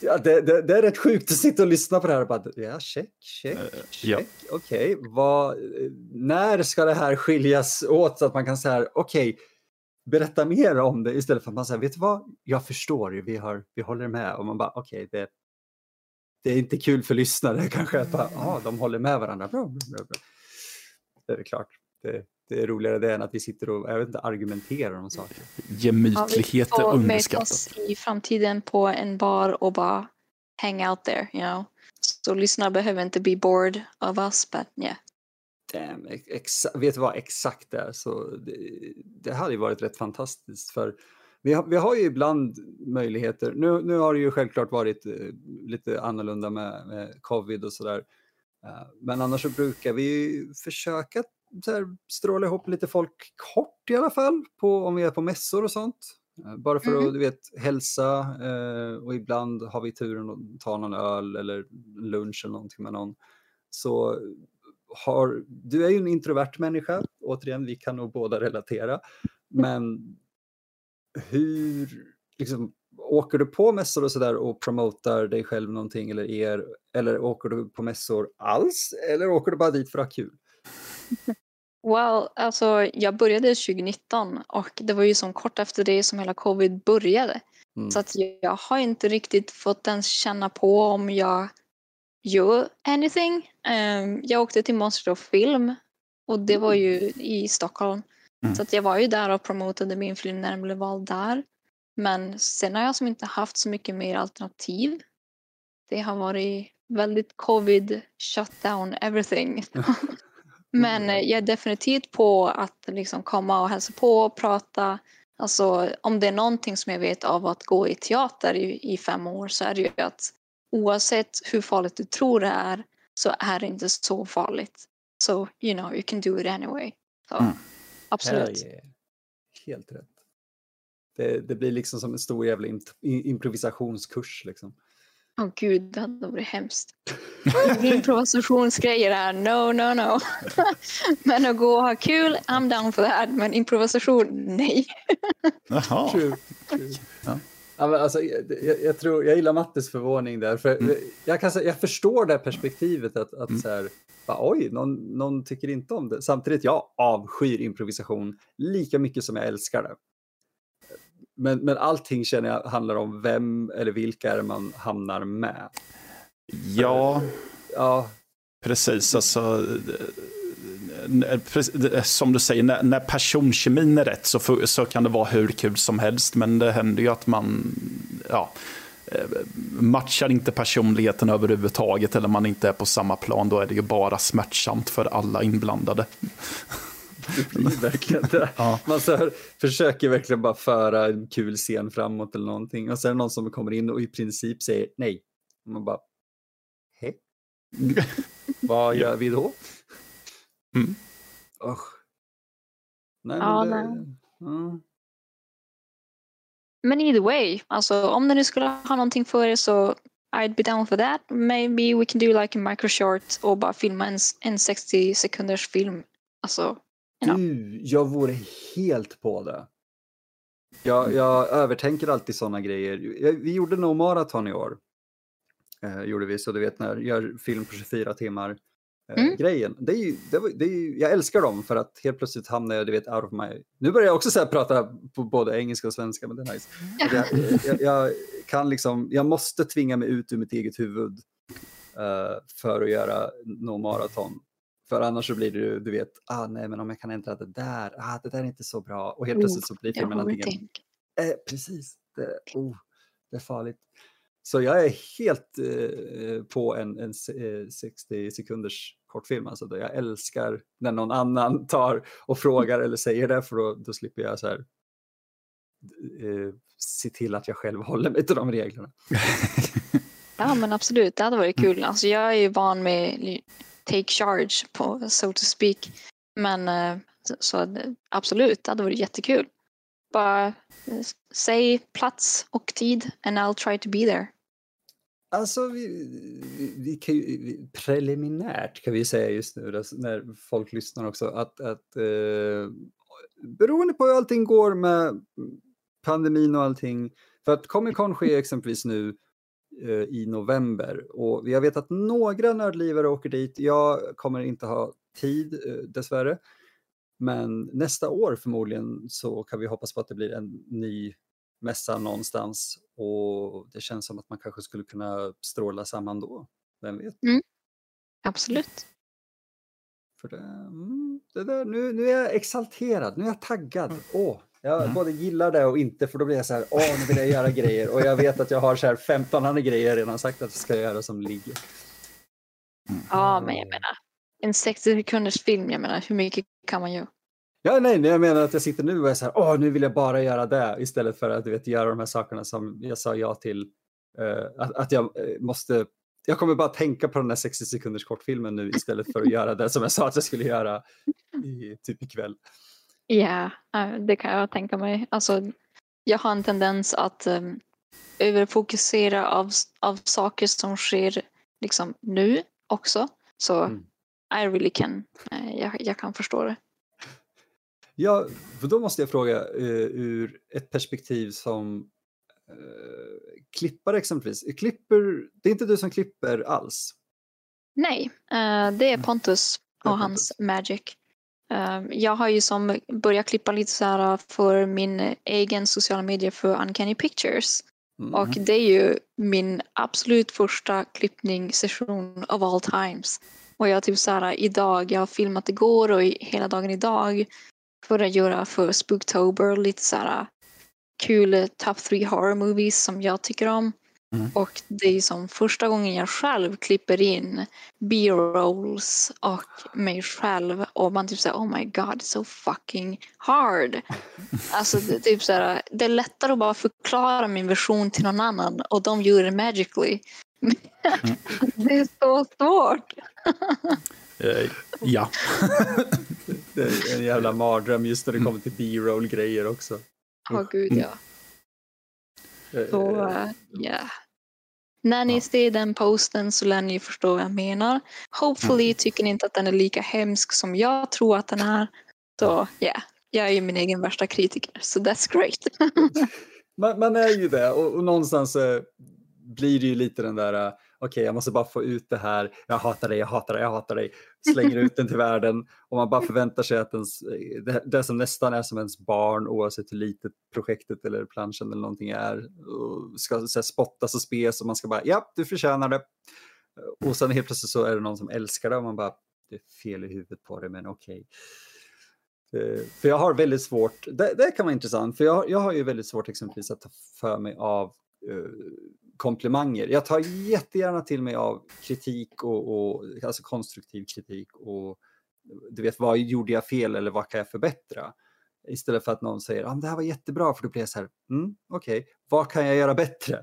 Ja, det, det, det, är rätt sjukt att sitta och lyssna på det här och bara, ja, check, check, check, ja. okej, okay. när ska det här skiljas åt så att man kan säga, okej, okay, berätta mer om det istället för att man säger, vet du vad, jag förstår ju, vi, har, vi håller med och man bara, okej, okay, det, det är inte kul för lyssnare (laughs) kanske att bara, ah, de håller med varandra. Bra, bra, bra. Det är klart. Det, det är roligare det än att vi sitter och jag vet inte, argumenterar om saker.
Gemytlighet ja, är underskattat.
oss i framtiden på en bar och bara hang out there, you know. Så lyssnarna behöver inte bli bored of us, but yeah.
Damn, vet du vad exakt det är? Så det, det hade ju varit rätt fantastiskt för vi har, vi har ju ibland möjligheter. Nu, nu har det ju självklart varit eh, lite annorlunda med, med covid och sådär. Uh, men annars så brukar vi försöka så stråla ihop lite folk kort i alla fall, på, om vi är på mässor och sånt. Uh, bara för mm. att du vet, hälsa och ibland har vi turen att ta någon öl eller lunch eller någonting med någon. Så har, du är ju en introvert människa, återigen, vi kan nog båda relatera. Men hur, liksom, åker du på mässor och sådär och promotar dig själv någonting eller er, eller åker du på mässor alls, eller åker du bara dit för att ha kul?
Well, alltså jag började 2019 och det var ju som kort efter det som hela covid började. Mm. Så att jag har inte riktigt fått ens känna på om jag gör anything. Um, jag åkte till Monster of Film och det var ju i Stockholm. Mm. Så att jag var ju där och promotade min film när den blev vald där. Men sen har jag som inte haft så mycket mer alternativ. Det har varit väldigt covid, shut down everything. (laughs) Men jag är definitivt på att liksom komma och hälsa på och prata. Alltså, om det är någonting som jag vet av att gå i teater i, i fem år så är det ju att oavsett hur farligt du tror det är så är det inte så farligt. So, you know, you can do it anyway. So. Mm. Absolut. Yeah.
Helt rätt. Det, det, blir liksom som en stor jävla improvisationskurs. Liksom.
Åh oh, gud, det hade varit hemskt. (laughs) Improvisationsgrejer här, no, no, no. (laughs) men att gå och ha kul, I'm down for that. Men improvisation, nej.
Jaha. True, true.
Ja. Ja, men alltså, jag, jag, tror, jag gillar Mattes förvåning där. För mm. jag, kan, jag förstår det perspektivet att, att mm. så här, bara, oj, någon, någon tycker inte om det. Samtidigt, jag avskyr improvisation lika mycket som jag älskar det. Men, men allting känner jag handlar om vem eller vilka är man hamnar med.
Ja, ja. precis. Alltså, som du säger, när, när personkemin är rätt så, så kan det vara hur kul som helst. Men det händer ju att man ja, eh, matchar inte personligheten överhuvudtaget eller man inte är på samma plan. Då är det ju bara smärtsamt för alla inblandade. (laughs)
Det blir verkligen det. Ja. Man så här, försöker verkligen bara föra en kul scen framåt eller någonting. Och sen är det någon som kommer in och i princip säger nej. Och man bara, hej? (laughs) Vad gör vi då? Mm. Usch.
Nej, ja, men, det, ja. men either way, alltså om ni skulle ha någonting för er så I'd be down for that. Maybe we can do like a micro short och bara filma en, en 60 sekunders film. Alltså,
you know. Du, jag vore helt på det. Jag, jag övertänker alltid sådana grejer. Vi gjorde nog maraton i år. Eh, gjorde vi, så du vet när jag gör film på 24 timmar mm. grejen. Det är ju, det, det är ju, jag älskar dem för att helt plötsligt hamnar jag du vet, out of my... Nu börjar jag också så prata på både engelska och svenska, men det är nice. Jag, jag, jag, kan liksom, jag måste tvinga mig ut ur mitt eget huvud uh, för att göra no maraton. För annars så blir det du vet, ah, nej men om jag kan ändra det där, ah, det där är inte så bra. Och helt oh, plötsligt så blir filmen antingen... Eh, precis, det, oh, det är farligt. Så jag är helt eh, på en, en 60 eh, sekunders kortfilm. Alltså då jag älskar när någon annan (laughs) tar och frågar eller säger det för då, då slipper jag så här, eh, se till att jag själv håller mig till de reglerna.
ja men absolut, det hade varit kul. Alltså, jag är ju van med take charge på, so to speak. Men så, så, absolut, det hade varit jättekul. Bara eh, säg plats och tid and I'll try to be there.
Alltså, vi, vi kan ju, preliminärt kan vi säga just nu alltså, när folk lyssnar också att, att eh, beroende på hur allting går med pandemin och allting, för att Comic Con sker exempelvis nu eh, i november och jag vet att några nördlivare åker dit. Jag kommer inte ha tid eh, dessvärre. Men nästa år förmodligen så kan vi hoppas på att det blir en ny mässa någonstans och det känns som att man kanske skulle kunna stråla samman då. Vem vet?
Mm. Absolut.
För det, mm, det där, nu, nu är jag exalterad, nu är jag taggad. Mm. Åh, jag mm. både gillar det och inte för då blir jag så här, åh nu vill jag göra grejer och jag vet att jag har så här 15 andra grejer jag redan sagt att jag ska göra som ligger.
Ja, men jag menar, en 60 sekunders film, jag menar hur mycket kan man göra?
Ja, nej, jag menar att jag sitter nu och är så här, åh, nu vill jag bara göra det istället för att du vet, göra de här sakerna som jag sa ja till. Uh, att, att jag eh, måste, jag kommer bara tänka på den där 60 sekunders kortfilmen nu istället för att (laughs) göra det som jag sa att jag skulle göra i, typ ikväll.
Ja, det kan jag tänka mig. Alltså, jag har en tendens att um, överfokusera av, av saker som sker liksom nu också. Så mm. I really can, jag, jag kan förstå det.
Ja, för då måste jag fråga uh, ur ett perspektiv som uh, klippare exempelvis. Klipper, det är inte du som klipper alls?
Nej, uh, det är Pontus och hans Magic. Jag har ju som börjat klippa lite så här för min egen sociala medier för Uncanny Pictures. Mm. Och det är ju min absolut första klippningssession of all times. Och jag typ så här idag, jag har filmat igår och hela dagen idag för att göra för Spooktober lite så här kul top three horror movies som jag tycker om. Mm. Och det är som första gången jag själv klipper in B-rolls och mig själv och man typ säger oh my god so fucking hard. (laughs) Alltså det, typ så här, det är lättare att bara förklara min version till någon annan och de gör det magically. Mm. (laughs) det är så svårt.
uh, ja. (laughs)
det är en jävla mardröm just när det kommer till B-roll grejer också.
Ja, oh, gud ja. Så, uh, yeah. När ni ja. ser den posten så lär ni förstå vad jag menar. Hopefully mm. tycker ni inte att den är lika hemsk som jag tror att den är. Så ja, yeah, jag är ju min egen värsta kritiker, så so that's great. (laughs)
man, man, är ju det och, och någonstans eh, blir det ju lite den där äh, okej, okay, jag måste bara få ut det här, jag hatar dig, jag hatar dig, jag hatar dig, slänger ut den till världen och man bara förväntar sig att ens, eh, det, det som nästan är som ens barn, oavsett hur litet projektet eller planschen eller någonting är, eh, ska så här, spottas och spes och man ska bara, ja, du förtjänar det. Eh, och sen helt plötsligt så är det någon som älskar det och man bara, det är fel i huvudet på det, men okej. Okay. För jag har väldigt svårt, det, det kan vara intressant, för jag, jag har ju väldigt svårt exempelvis att ta för mig av uh, komplimanger. Jag tar jättegärna till mig av kritik och, och alltså konstruktiv kritik och du vet vad gjorde jag fel eller vad kan jag förbättra? Istället för att någon säger att ah, det här var jättebra för då blir jag så här, mm, okej, okay, vad kan jag göra bättre?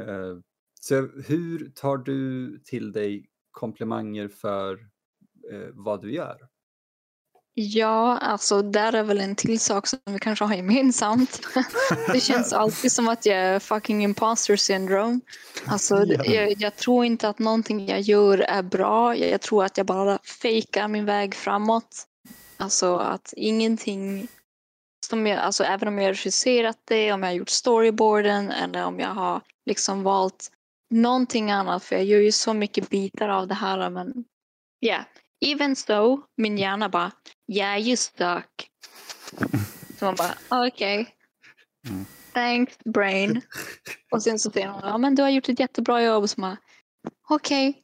Uh, så hur tar du till dig komplimanger för uh, vad du gör?
Ja, alltså där är väl en till sak som vi kanske har gemensamt. (laughs) det känns alltid som att jag är fucking imposter syndrome. Alltså, jag, jag, tror inte att någonting jag gör är bra. Jag, tror att jag bara fejkar min väg framåt. Alltså att ingenting som jag, alltså även om jag har regisserat det, om jag har gjort storyboarden eller om jag har liksom valt någonting annat, för jag gör ju så mycket bitar av det här, men ja, yeah. Even so, min hjärna bara, yeah you suck. (laughs) Så man bara, okej. Okay. Mm. Thanks brain. Och sen så säger hon, ja men du har gjort ett jättebra jobb. Och så man, okej. Okay.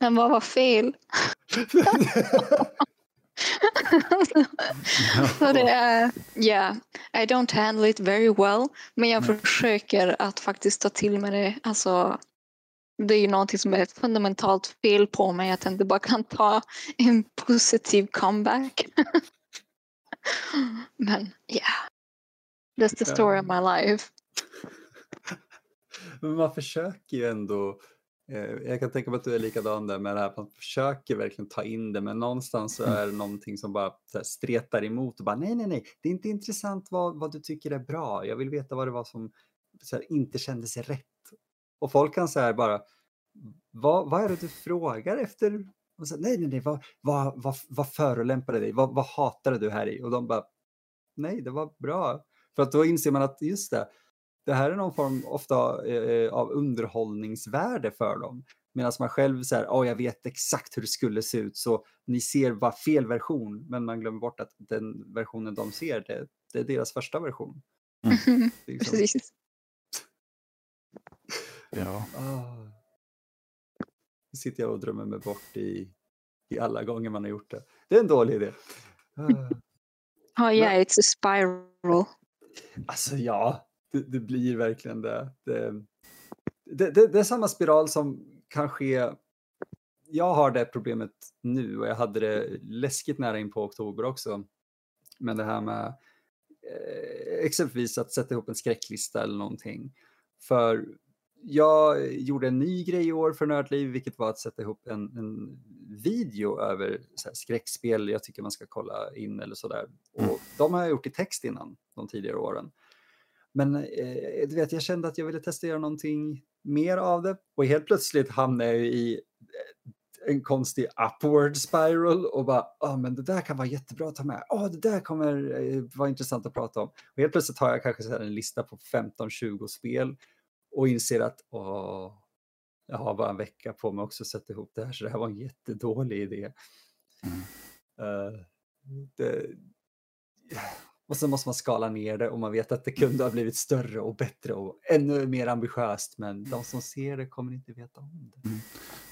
Men vad var fel? (laughs) så det är, yeah, I don't handle it very well. Men jag mm. försöker att faktiskt ta till mig det. Alltså, det är ju någonting som är fundamentalt fel på mig, att jag inte bara kan ta en positiv comeback. (laughs) Men ja, yeah. that's the story of my life. (laughs)
Men man försöker ju ändå Eh, jag kan tänka mig att du är likadan där med det här, man försöker verkligen ta in det, men någonstans så är det (laughs) någonting som bara stretar emot och bara nej, nej, nej, det är inte intressant vad, vad du tycker är bra. Jag vill veta vad det var som här, inte kändes rätt. Och folk kan säga bara, vad, vad är det du frågar efter? Och så, nej, nej, nej, vad, vad, vad, vad förolämpade dig? Vad, vad hatade du här i? Och de bara, nej, det var bra. För att då inser man att just det, det här är någon form ofta eh, av underhållningsvärde för dem. Medan man själv säger, oh, jag vet exakt hur det skulle se ut, så ni ser bara fel version, men man glömmer bort att den versionen de ser, det, det är deras första version.
Mm. Liksom... (laughs) Precis.
Ja.
Ah. Nu sitter jag och drömmer mig bort i, i alla gånger man har gjort det. Det är en dålig idé.
Ah. Oh yeah, it's a spiral.
Alltså ja, det, det blir verkligen det. Det, det, det. det, är samma spiral som kan ske. Jag har det problemet nu och jag hade det läskigt nära in på oktober också. Men det här med eh, exempelvis att sätta ihop en skräcklista eller någonting. För jag gjorde en ny grej i år för Nördliv, vilket var att sätta ihop en, en video över skräckspel jag tycker man ska kolla in eller sådär. Och mm. de har jag gjort i text innan, de tidigare åren. Men eh, du vet, jag kände att jag ville testa göra någonting mer av det och helt plötsligt hamnade jag i eh, en konstig upward spiral och bara, ja oh, men det där kan vara jättebra att ta med. Ja, oh, det där kommer eh, vara intressant att prata om. Och helt plötsligt har jag kanske så en lista på 15-20 spel och inser att åh, jag har bara en vecka på mig också att sätta ihop det här, så det här var en jättedålig idé. Mm. Uh, det, och sen måste man skala ner det och man vet att det kunde ha blivit större och bättre och ännu mer ambitiöst. Men de som ser det kommer inte veta om det. Mm.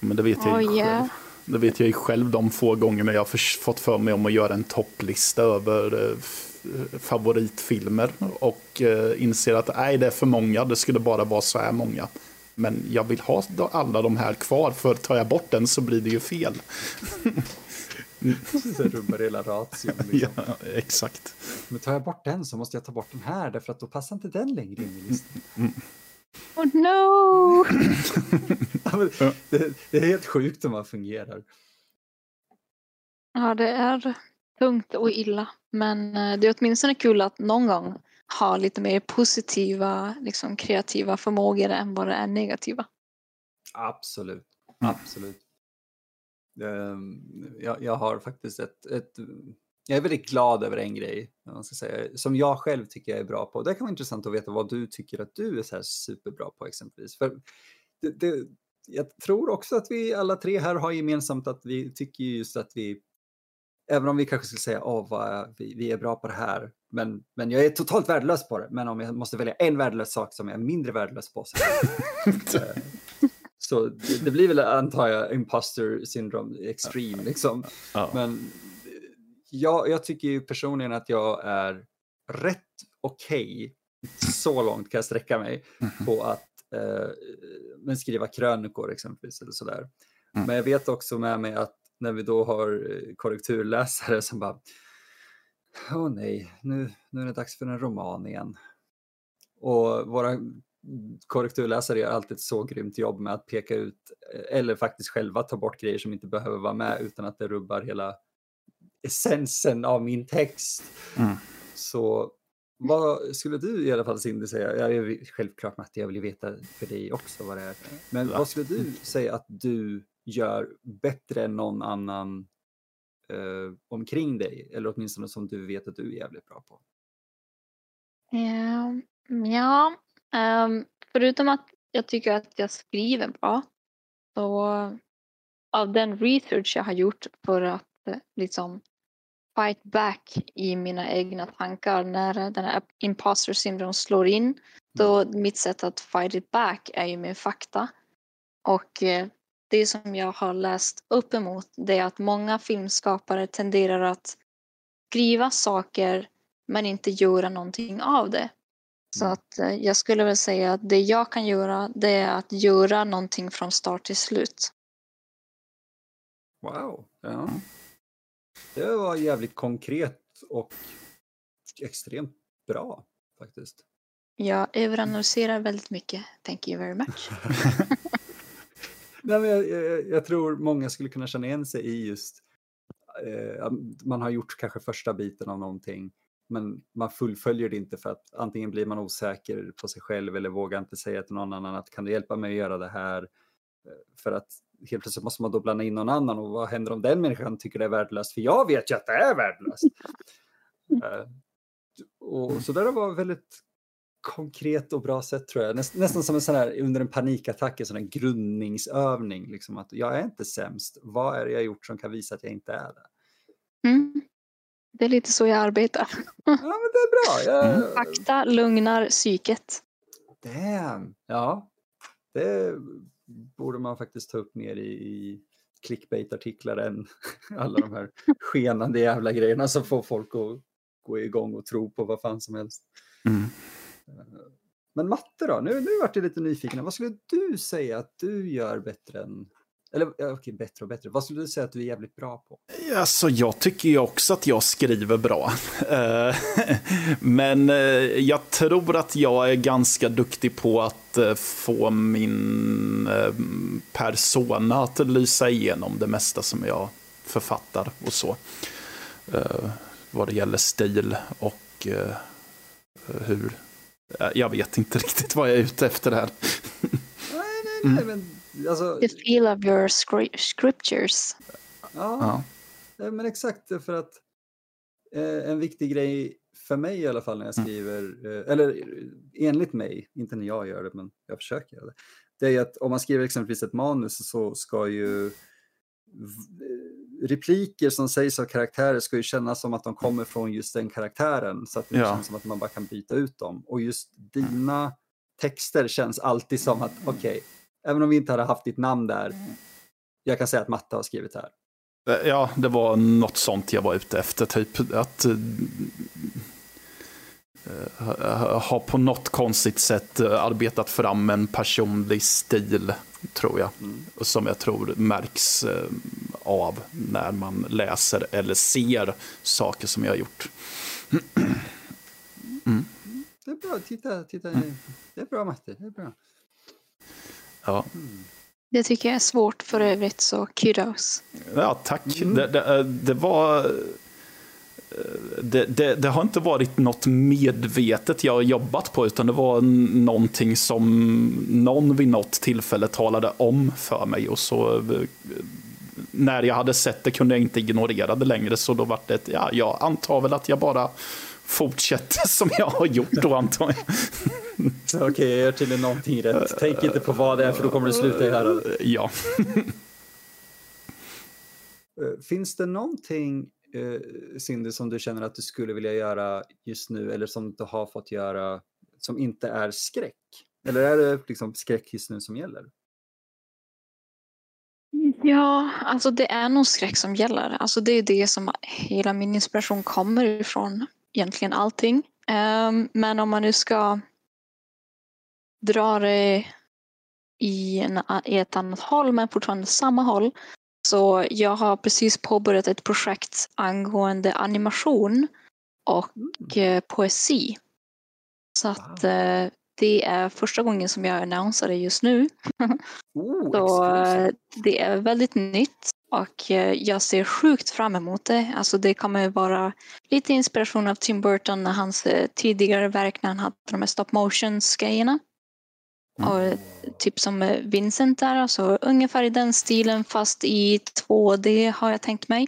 Men det vet jag ju oh, yeah. själv. Det vet jag ju själv de få gångerna jag har fått för mig om att göra en topplista över eh, favoritfilmer och eh, inser att nej, det är för många, det skulle bara vara så här många. Men jag vill ha alla de här kvar, för tar jag bort den så blir det ju fel. (laughs)
Så rubbar hela ration. Liksom.
Ja, exakt.
Men tar jag bort den så måste jag ta bort den här därför att då passar inte den längre in i listan.
Mm. Oh no! (laughs)
det, det, är helt sjukt hur man fungerar.
Ja, det är tungt och illa. Men eh, det är åtminstone kul att någon gång ha lite mer positiva, liksom, kreativa förmågor än vad det är negativa.
Absolut, absolut. Ehm, jag, jag, har faktiskt ett, ett, jag är väldigt glad över en grej man ska säga, som jag själv tycker jag är bra på. Det kan vara intressant att veta vad du tycker att du är så här superbra på exempelvis. För det, det, jag tror också att vi alla tre här har gemensamt att vi tycker just att vi, även om vi kanske skulle säga att vi, vi är bra på det här, men, men jag är totalt värdelös på det. Men om jag måste välja en värdelös sak som jag är mindre värdelös på så (laughs) Så det, det, blir väl, antar jag, imposter syndrome extreme. Liksom. Men jag, jag tycker ju personligen att jag är rätt okej, okay, så långt kan jag sträcka mig, mm -hmm. på att eh, men skriva krönikor exempelvis. Eller sådär. Mm. Men jag vet också med mig att när vi då har eh, korrekturläsare som bara Åh nej, nu, nu är det dags för en roman igen. Och våra korrekturläsare gör alltid ett så grymt jobb med att peka ut eh, eller faktiskt själva ta bort grejer som inte behöver vara med utan att det rubbar hela essensen av min text. Mm. Så vad skulle du i alla fall Cindy säga? Jag är självklart Matti, jag vill ju veta för dig också vad det är. Men ja. vad skulle du säga att du gör bättre än någon annan eh, omkring dig? Eller åtminstone som du vet att du är jävligt bra på?
Um, ja, Um, förutom att jag tycker att jag skriver bra så av den research jag har gjort för att eh, liksom fight back i mina egna tankar när den här imposter syndrome slår in. Då mm. mitt sätt att fight it back är ju med fakta. Och eh, det som jag har läst upp emot det är att många filmskapare tenderar att skriva saker men inte göra någonting av det. Så mm. att eh, jag skulle väl säga att det jag kan göra det är att göra någonting från start till slut.
Wow. Ja. Det var jävligt konkret och extremt bra faktiskt.
Jag överanalyserar väldigt mycket. Thank you very much. (laughs) (laughs)
Nej, men jag, jag, jag, tror många skulle kunna känna igen sig i just, eh, man har gjort kanske första biten av någonting, men man fullföljer det inte för att antingen blir man osäker på sig själv eller vågar inte säga till någon annan att kan du hjälpa mig att göra det här? Eh, för att helt plötsligt måste man då blanda in någon annan och vad händer om den människan tycker det är värdelöst? För jag vet ju att det är värdelöst. uh, (laughs) och så där var väldigt konkret och bra sätt tror jag. Näst, nästan som en sån här under en panikattack, en sån här grundningsövning. Liksom att jag är inte sämst. Vad är det jag gjort som kan visa att jag inte är det?
Mm. Det är lite så jag arbetar.
ja, men det är bra. Jag... (laughs)
Mm. Fakta lugnar psyket.
Damn. Ja, det borde man faktiskt ta upp mer i, i clickbait-artiklar än (laughs) alla de här skenande jävla grejerna som får folk att gå igång och tro på vad fan som helst. Mm. Men matte då? Nu, nu vart jag lite nyfiken. Vad skulle du säga att du gör bättre än eller okej, okay, bättre och bättre. Vad skulle du säga att du är jävligt bra på?
Alltså, jag tycker ju också att jag skriver bra. (laughs) Eh, men eh, jag tror att jag är ganska duktig på att eh, få min persona att lysa igenom det mesta som jag författar och så. Vad det gäller stil och hur... Jag vet inte riktigt vad jag är ute efter här.
nej, nej, nej, mm. men Alltså,
The feel of your scriptures.
Ja, ja. men exakt för att eh, en viktig grej för mig i alla fall när jag mm. skriver, eh, eller enligt mig, inte när jag gör det men jag försöker göra det, det är att om man skriver exempelvis ett manus så ska ju repliker som sägs av karaktärer ska ju kännas som att de kommer från just den karaktären så att det ja. känns som att man bara kan byta ut dem. Och just dina texter känns alltid som att okej, okay, Även om vi inte hade haft ditt namn där. Jag kan säga att Matte har skrivit här.
Eh, ja, det var något sånt jag var ute efter. Typ att uh, ha på något konstigt sätt arbetat fram en personlig stil, tror jag. Mm. Som jag tror märks uh, av när man läser eller ser saker som jag har gjort. (clears throat)
Mm. Det är bra, titta, titta. Mm. Det är bra Matte, det är bra.
Ja.
Det tycker jag är svårt för övrigt, så kudos.
Ja, tack. Mm. Det, det, det, var... Det, det, det, har inte varit något medvetet jag har jobbat på, utan det var någonting som någon vid något tillfälle talade om för mig. Och så när jag hade sett det kunde jag inte ignorera det längre, så då var det ett, ja, jag antar väl att jag bara fortsätter (laughs) som jag har gjort då antar jag.
Okej, okay, jag gör tydligen någonting rätt. Tänk inte på vad det är för då kommer det sluta i här.
Ja.
Eh, finns det någonting, eh, Cindy, som du känner att du skulle vilja göra just nu eller som du har fått göra som inte är skräck? Eller är det liksom skräck just nu som gäller?
Ja, alltså det är nog skräck som gäller. Alltså det är det som hela min inspiration kommer ifrån, egentligen allting. Um, men om man nu ska dra det i, en, i ett annat håll men fortfarande samma håll. Så jag har precis påbörjat ett projekt angående animation och mm. poesi. Så att wow. det är första gången som jag annonserar det just nu. (laughs)
Oh,
så det är väldigt nytt och jag ser sjukt fram emot det. Alltså det kommer vara lite inspiration av Tim Burton när hans tidigare verk när han hade de här stop motions grejerna. Mm. Typ som Vincent där, alltså ungefär i den stilen fast i 2D har jag tänkt mig.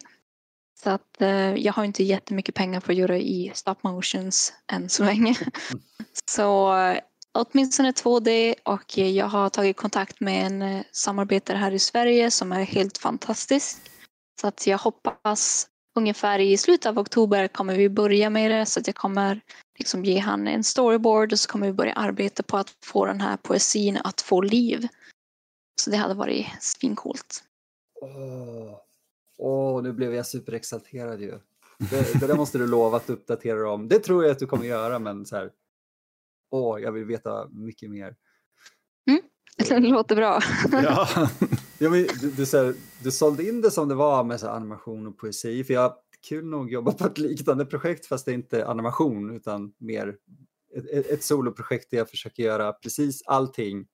Så att eh, jag har inte jättemycket pengar för att göra i stop motions än så länge. Mm. (laughs) Så åtminstone 2D och jag har tagit kontakt med en eh, samarbetare här i Sverige som är helt fantastisk. Så att jag hoppas ungefär i slutet av oktober kommer vi börja med det så att jag kommer liksom ge han en storyboard och så kommer vi börja arbeta på att få den här poesin att få liv. Så det hade varit svincoolt.
Åh, oh. oh, nu blev jag superexalterad ju. Det, det där måste du lova att uppdatera om. Det tror jag att du kommer göra, men så här. Åh, oh, jag vill veta mycket mer.
Mm, (laughs) det låter bra.
ja. (laughs) (laughs) ja men, du, du, så här, du sålde in det som det var med så animation och poesi, för jag kul nog jobba på ett liknande projekt fast det är inte animation utan mer ett, ett soloprojekt där jag försöker göra precis allting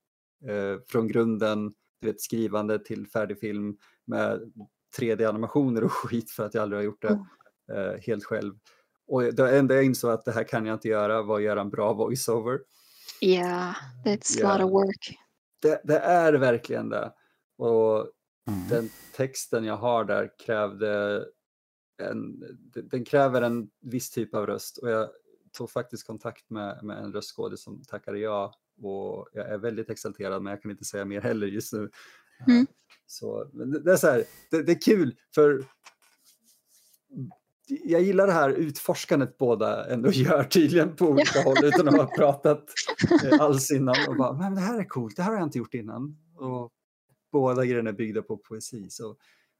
eh, från grunden. vet, skrivande till färdig film med 3D-animationer och (laughs) skit för att jag aldrig har gjort det mm. eh, helt själv. Och det enda jag insåg att det här kan jag inte göra var att göra en bra voiceover.
Yeah, it's yeah. a lot of work.
Det, det är verkligen det. Och mm. den texten jag har där krävde en, den kräver en viss typ av röst och jag tog faktiskt kontakt med, med en röstskådis som tackade ja och jag är väldigt exalterad men jag kan inte säga mer heller just nu. Mm. Så det är så här, det, det, är kul för jag gillar det här utforskandet båda ändå gör tydligen på olika håll utan att ha (laughs) pratat eh, alls innan. Och bara, men det här är coolt, det här har jag inte gjort innan. Och båda grejerna är byggda på poesi. Så.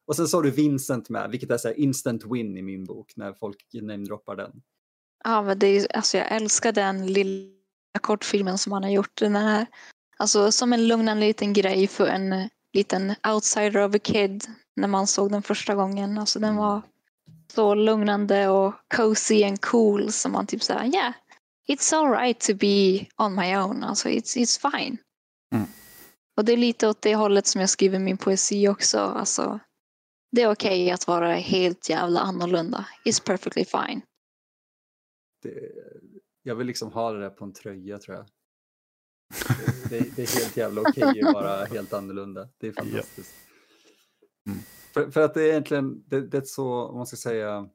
Och sen så har du Vincent med, vilket är så instant win i min bok när folk namedroppar den.
Ja, men det är, alltså jag älskar den lilla kortfilmen som han har gjort. Den här, alltså som en lugnande liten grej för en liten outsider of a kid när man såg den första gången. Alltså den var så lugnande och cozy and cool som man typ säger, yeah, it's alright to be on my own, alltså it's, it's fine. Mm. Och det är lite åt det hållet som jag skriver min poesi också, alltså det är okej okay att vara helt jävla annorlunda. It's perfectly fine.
Det, jag vill liksom ha det där på en tröja tror jag. (laughs) Det, det är helt jävla okej okay att vara helt annorlunda. Det är fantastiskt. Mm. För, för, att det är egentligen, det, det är så, om man ska säga,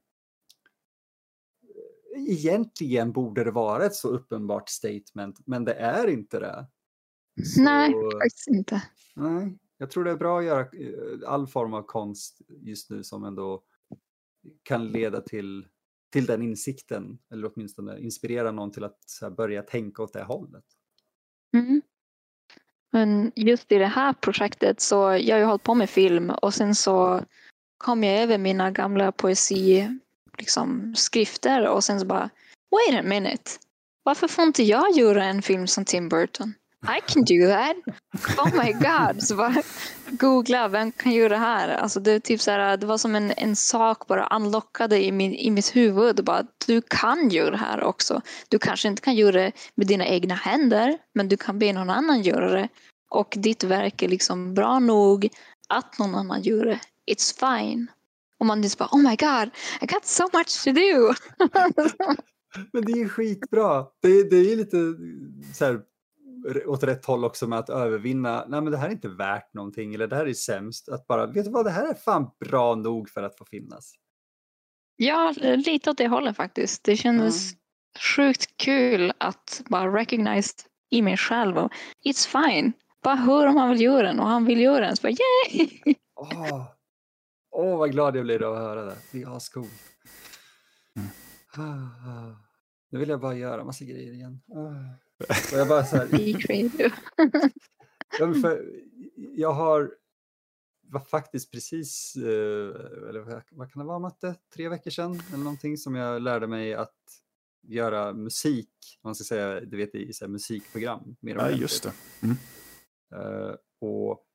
egentligen borde det vara ett så uppenbart statement, men det är inte det.
Så, nej, faktiskt inte.
Nej, jag tror det är bra att göra eh, all form av konst just nu som ändå kan leda till, till den insikten, eller åtminstone inspirera någon till att här, börja tänka åt det hållet.
Mm. Men just i det här projektet så jag har ju hållit på med film och sen så kom jag över mina gamla poesi liksom, skrifter och sen så bara wait a minute. Varför får inte jag göra en film som Tim Burton? I can do that. Oh my god. Så bara googla, vem kan göra det här? Alltså det, typ så här, det var som en, en sak bara anlockade i, min, i mitt huvud. Bara, du kan göra det här också. Du kanske inte kan göra det med dina egna händer, men du kan be någon annan göra det. Och ditt verk är liksom bra nog att någon annan gör det. It's fine. Och man just bara, oh my god, I got so much to do. (laughs)
men det är ju skitbra. Det, det är ju lite så här åt rätt håll också med att övervinna, nej men det här är inte värt någonting eller det här är sämst. Att bara, vet du vad, det här är fan bra nog för att få finnas.
Ja, lite åt det hållet faktiskt. Det kändes mm. sjukt kul att bara recognize i mig själv och it's fine. Bara hör om han vill göra den och han vill göra den så bara yay!
Åh, oh. oh, vad glad jag blir av att höra det. Det är ascoolt. Mm. Nu vill jag bara göra massa grejer igen. Oh. Och jag bara så här, (laughs) jag har var faktiskt precis, eh, eller vad kan det vara Matte, tre veckor sedan eller någonting som jag lärde mig att göra musik, man ska säga, du vet i så här, musikprogram.
Mer ja, just det. Mm.
Uh, och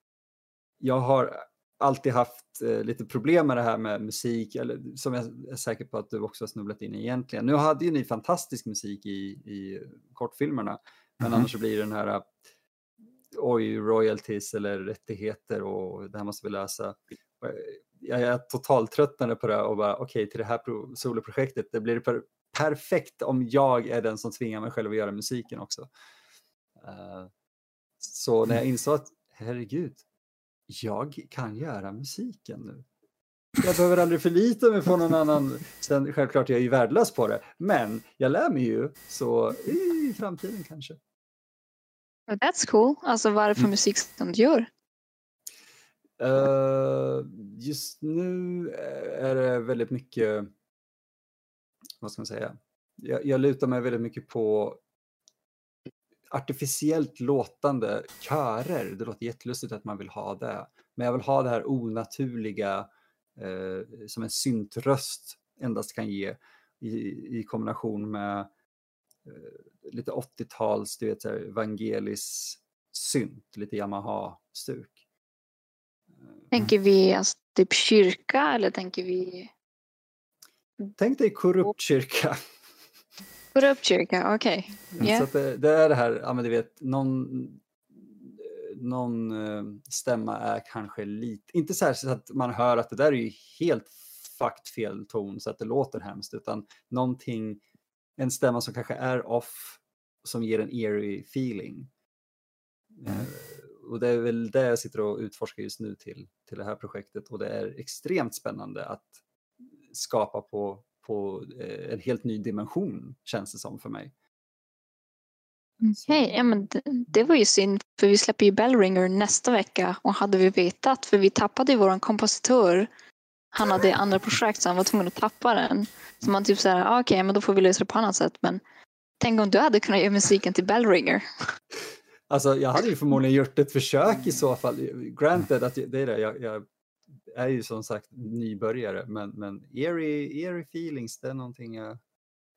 jag har alltid haft uh, lite problem med det här med musik, eller som jag är säker på att du också har snubblat in i egentligen. Nu hade ju ni fantastisk musik i, i kortfilmerna, men mm. annars så blir det den här oj, royalties eller rättigheter och det här måste vi lösa. Jag är totalt tröttnade på det och bara okej, okay, till det här soloprojektet, det blir per perfekt om jag är den som tvingar mig själv att göra musiken också. Uh, så när jag insåg att herregud, jag kan göra musiken nu. Jag behöver aldrig förlita mig på någon annan. Sen självklart jag är ju värdelös på det, men jag lär mig ju så i framtiden kanske.
That's cool. Alltså vad är det för mm. musik som du gör?
Uh, just nu är det väldigt mycket, vad ska man säga, jag, jag lutar mig väldigt mycket på artificiellt låtande körer. Det låter jättelustigt att man vill ha det. Men jag vill ha det här onaturliga eh, som en syntröst endast kan ge i, i kombination med eh, lite 80-tals, du vet, så här, Vangelis synt, lite Yamaha-stuk.
Tänker vi alltså, typ kyrka eller tänker vi?
Tänk dig korrupt kyrka.
Korrupt kyrka, okej. Okay.
Yeah. Så det, det, är det här, ja men du vet, någon, någon uh, stämma är kanske lite, inte så, så att man hör att det där är ju helt fucked fel ton så att det låter hemskt, utan någonting, en stämma som kanske är off, som ger en eerie feeling. Mm. Uh, och det är väl det jag sitter och utforskar just nu till, till det här projektet och det är extremt spännande att skapa på, på eh, en helt ny dimension känns det som för mig.
Okej, okay, ja, men det, det, var ju synd för vi släpper ju Bellringer nästa vecka och hade vi vetat för vi tappade ju våran kompositör han hade andra projekt så han var tvungen att tappa den. Så man typ såhär, ah, okej okay, men då får vi lösa det på annat sätt men tänk om du hade kunnat göra musiken till Bellringer.
Alltså jag hade ju förmodligen gjort ett försök i så fall. Granted att det är det, jag, jag är ju som sagt nybörjare men, men eerie, eerie feelings det är någonting jag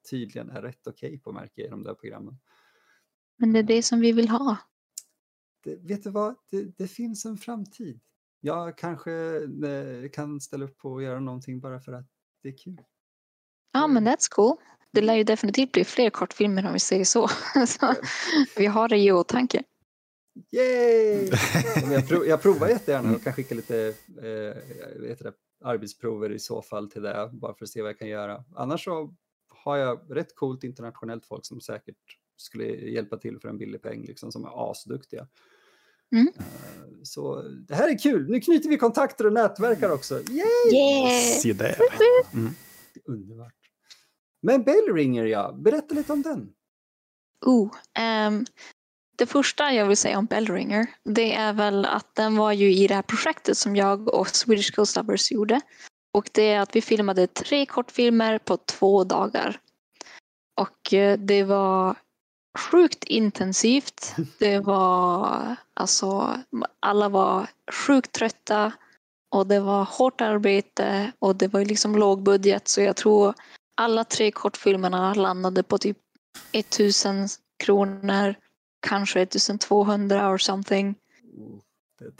tydligen är rätt okej okay på märker jag i de där programmen.
Men det är det som vi vill ha.
Det, vet du vad, det, det finns en framtid. Jag kanske eh, kan ställa upp på att göra någonting bara för att det är kul.
Ja men that's cool. Det lär ju definitivt bli fler kortfilmer om vi säger så. (laughs) så vi har det i åtanke.
Yay! (laughs) jag, prov, jag provar jättegärna och kan skicka lite eh, vet det, arbetsprover i så fall till det, bara för att se vad jag kan göra. Annars så har jag rätt coolt internationellt folk som säkert skulle hjälpa till för en billig peng, liksom, som är asduktiga. Mm. Eh, så det här är kul. Nu knyter vi kontakter och nätverkar också. Yay!
Yeah!
Se där. Mm.
Underbart. Men Bellringer, ja. Berätta lite om den.
Oh, um, det första jag vill säga om Bellringer, det är väl att den var ju i det här projektet som jag och Swedish Ghost Lovers gjorde. Och det är att vi filmade tre kortfilmer på två dagar. Och eh, det var sjukt intensivt. (laughs) Det var alltså, alla var sjukt trötta och det var hårt arbete och det var liksom låg budget så jag tror alla tre kortfilmerna landade på typ 1000 kronor, kanske 1200 or something.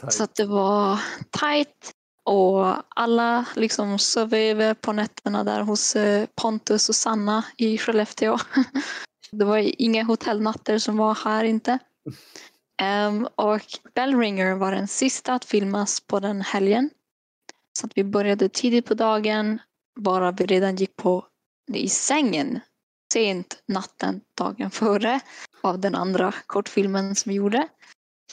Så att det var tight och alla liksom sov över på nätterna där hos eh, Pontus och Sanna i Skellefteå. (laughs) Det var inga hotellnatter som var här inte. Um, (laughs) och Bellringer var den sista att filmas på den helgen. Så att vi började tidigt på dagen, bara vi redan gick på i sängen sent natten dagen före av den andra kortfilmen som vi gjorde.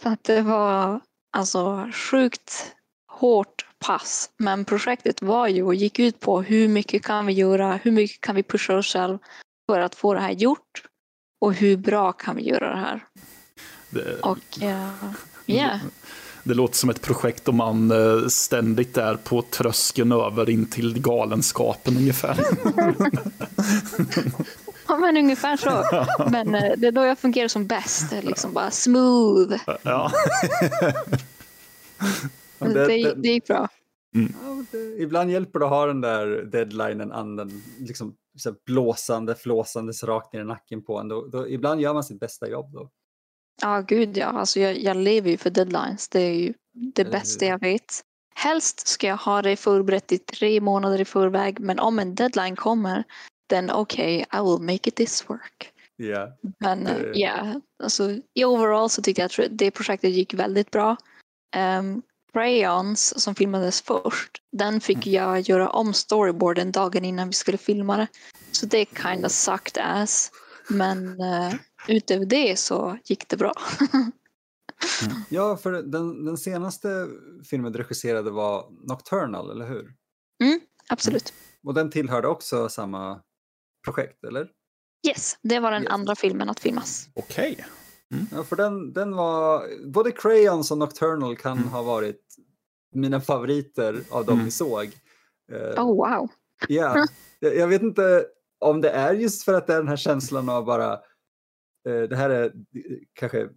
Så att det var alltså sjukt hårt pass. Men projektet var ju och gick ut på hur mycket kan vi göra, hur mycket kan vi pusha oss själva för att få det här gjort och hur bra kan vi göra det här. Det... Och ja, uh, yeah.
Det låter som ett projekt om man eh, ständigt är på tröskeln över in till galenskapen ungefär. (laughs)
ja, men ungefär så. (laughs) Men eh, det är då jag fungerar som bäst, liksom bara smooth.
Ja. (laughs)
det, det, det gick bra.
Mm. Ja, det, ibland hjälper det att ha den där deadlinen, anden, liksom så blåsande, flåsandes rakt ner i nacken på en. Då, då, ibland gör man sitt bästa jobb då.
Ja, gud ja. Alltså, jag, jag lever ju för deadlines. Det är ju det Eller bästa hur? jag vet. Helst ska jag ha det förberett i tre månader i förväg, men om en deadline kommer, then okay, I will make it this work.
Yeah.
Men ja, uh, yeah, alltså, i overall så tyckte jag att det projektet gick väldigt bra. Um, Crayons som filmades först, den fick mm. jag göra om storyboarden dagen innan vi skulle filma det. Så det kind of sucked ass. Men uh, utöver det så gick det bra. (laughs)
mm. Ja, för den, den senaste filmen du regisserade var Nocturnal, eller hur?
Mm, absolut.
Mm. Och den tillhörde också samma projekt, eller?
Yes, det var den yes. andra filmen att filmas.
Okej. Okay.
Mm. Ja, för den, den var, både Crayons och Nocturnal kan mm. ha varit mina favoriter av dem mm. vi såg.
Uh, oh wow.
Ja, jag, jag, vet inte om det är just för att det är den här känslan av bara, uh, det här är kanske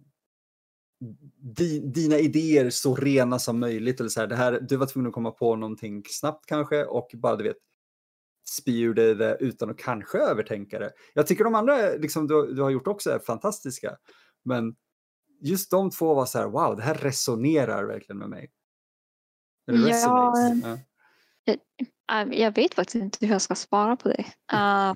di, dina idéer så rena som möjligt. Eller så här, det här, du var tvungen att komma på någonting snabbt kanske och bara du vet spy ur dig det utan att kanske övertänka det. Jag tycker de andra liksom, du, du har gjort också är fantastiska. Men just de två var så här, wow, det här resonerar verkligen med mig.
Ja, ja. Jag, jag, vet faktiskt inte hur jag ska svara på det. Uh,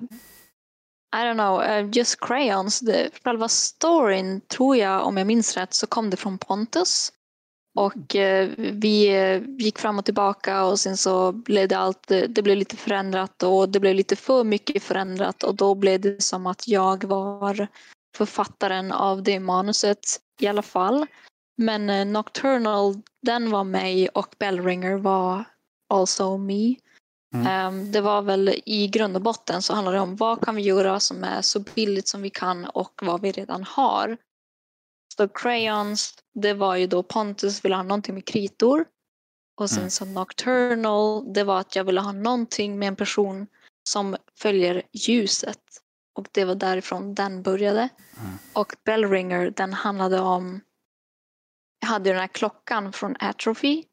I don't know, uh, just Crayons. Det, själva storyn tror jag, om jag minns rätt, så kom det från Pontus. Och eh, vi eh, gick fram och tillbaka och sen så blev det allt, det blev lite förändrat och det blev lite för mycket förändrat och då blev det som att jag var författaren av det manuset i alla fall. Men eh, Nocturnal, den var mig och Bellringer var also me. Mm. Um, det var väl i grund och botten så handlar det om vad kan vi göra som är så billigt som vi kan och vad vi redan har. Så Crayons, det var ju då Pontus ville ha någonting med kritor. Och sen mm. så Nocturnal, det var att jag ville ha någonting med en person som följer ljuset. Och det var därifrån den började. Mm. Och Bellringer, den handlade om... Jag hade den här klockan från Atrophy.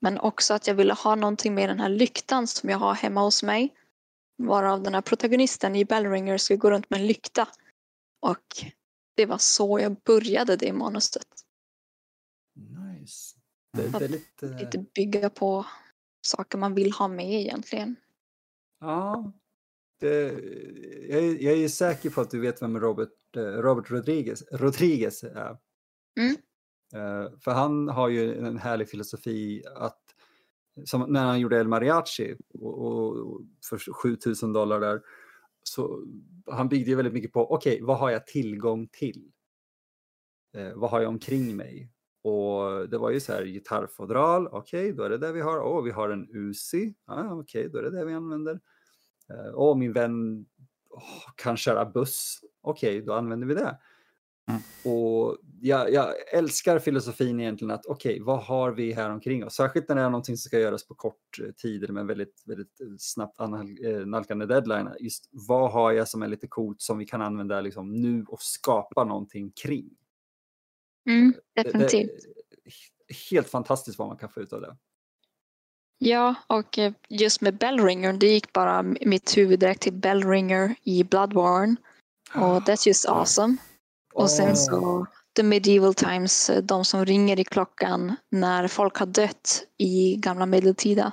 Men också att jag ville ha någonting med den här lyktan som jag har hemma hos mig. Varav den här protagonisten i Bellringer skulle gå runt med en lykta. Och det var så jag började det manuset.
Nice. Det, det är lite...
lite bygga på saker man vill ha med egentligen.
Ja, det, jag, är, jag är säker på att du vet vem Robert, eh, Robert Rodriguez, Rodriguez är. Mm. Uh, för han har ju en härlig filosofi att som när han gjorde El Mariachi och, och för 7000 dollar där så han byggde ju väldigt mycket på, okej, okay, vad har jag tillgång till? Eh, vad har jag omkring mig? Och det var ju så här gitarrfodral, okej, okay, då är det det vi har. Åh, oh, vi har en Uzi, ah, okej, okay, då är det det vi använder. Eh, åh, oh, min vän oh, kan köra buss, okej, då använder vi det. Mm. Och jag, jag, älskar filosofin egentligen att okej, okay, vad har vi här omkring oss? Särskilt när det är någonting som ska göras på kort eh, tid med väldigt, väldigt eh, snabbt eh, nalkande deadline. Just vad har jag som är lite coolt som vi kan använda liksom nu och skapa någonting kring?
Mm, definitivt.
Helt fantastiskt vad man kan få ut av det.
Ja, och just med Bellringer, det gick bara mitt huvud direkt till Bellringer i Bloodborne. Och that's just awesome. Och sen så The Medieval Times, eh, de som ringer i klockan när folk har dött i gamla medeltida.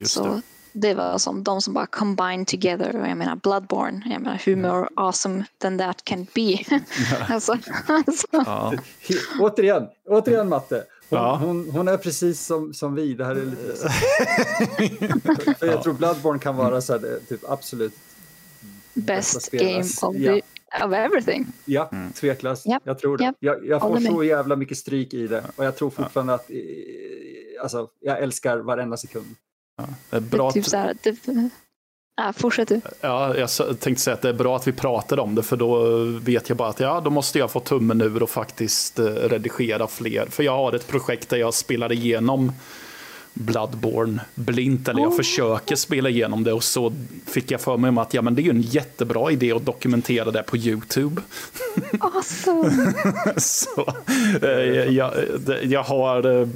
Just så det. det. var som de som bara combined together. Jag menar Bloodborne, jag menar hur more awesome than that can be. (laughs) alltså, alltså. Ja.
Återigen, återigen Matte. Hon, ja. hon, hon, är precis som, som vi. Det här är lite... (laughs) jag tror Bloodborne kan vara så här, typ absolut
bäst game of the of everything.
Ja, mm. tveklöst. Yep. Jag tror det. Yep. Jag, jag får så jävla mycket stryk i det och jag tror fortfarande att alltså, jag älskar varenda sekund.
Ja, det är bra. Det är typ så här, det,
ja, fortsätt du.
Ja, jag tänkte säga att det är bra att vi pratar om det för då vet jag bara att ja, då måste jag få tummen ur och faktiskt eh, redigera fler. För jag har ett projekt där jag spelar igenom Bloodborne blint, eller jag oh. försöker spela igenom det och så fick jag för mig att ja, men det är ju en jättebra idé att dokumentera det på YouTube. (laughs)
Awesome. (laughs)
så, eh, jag, jag, har, eh,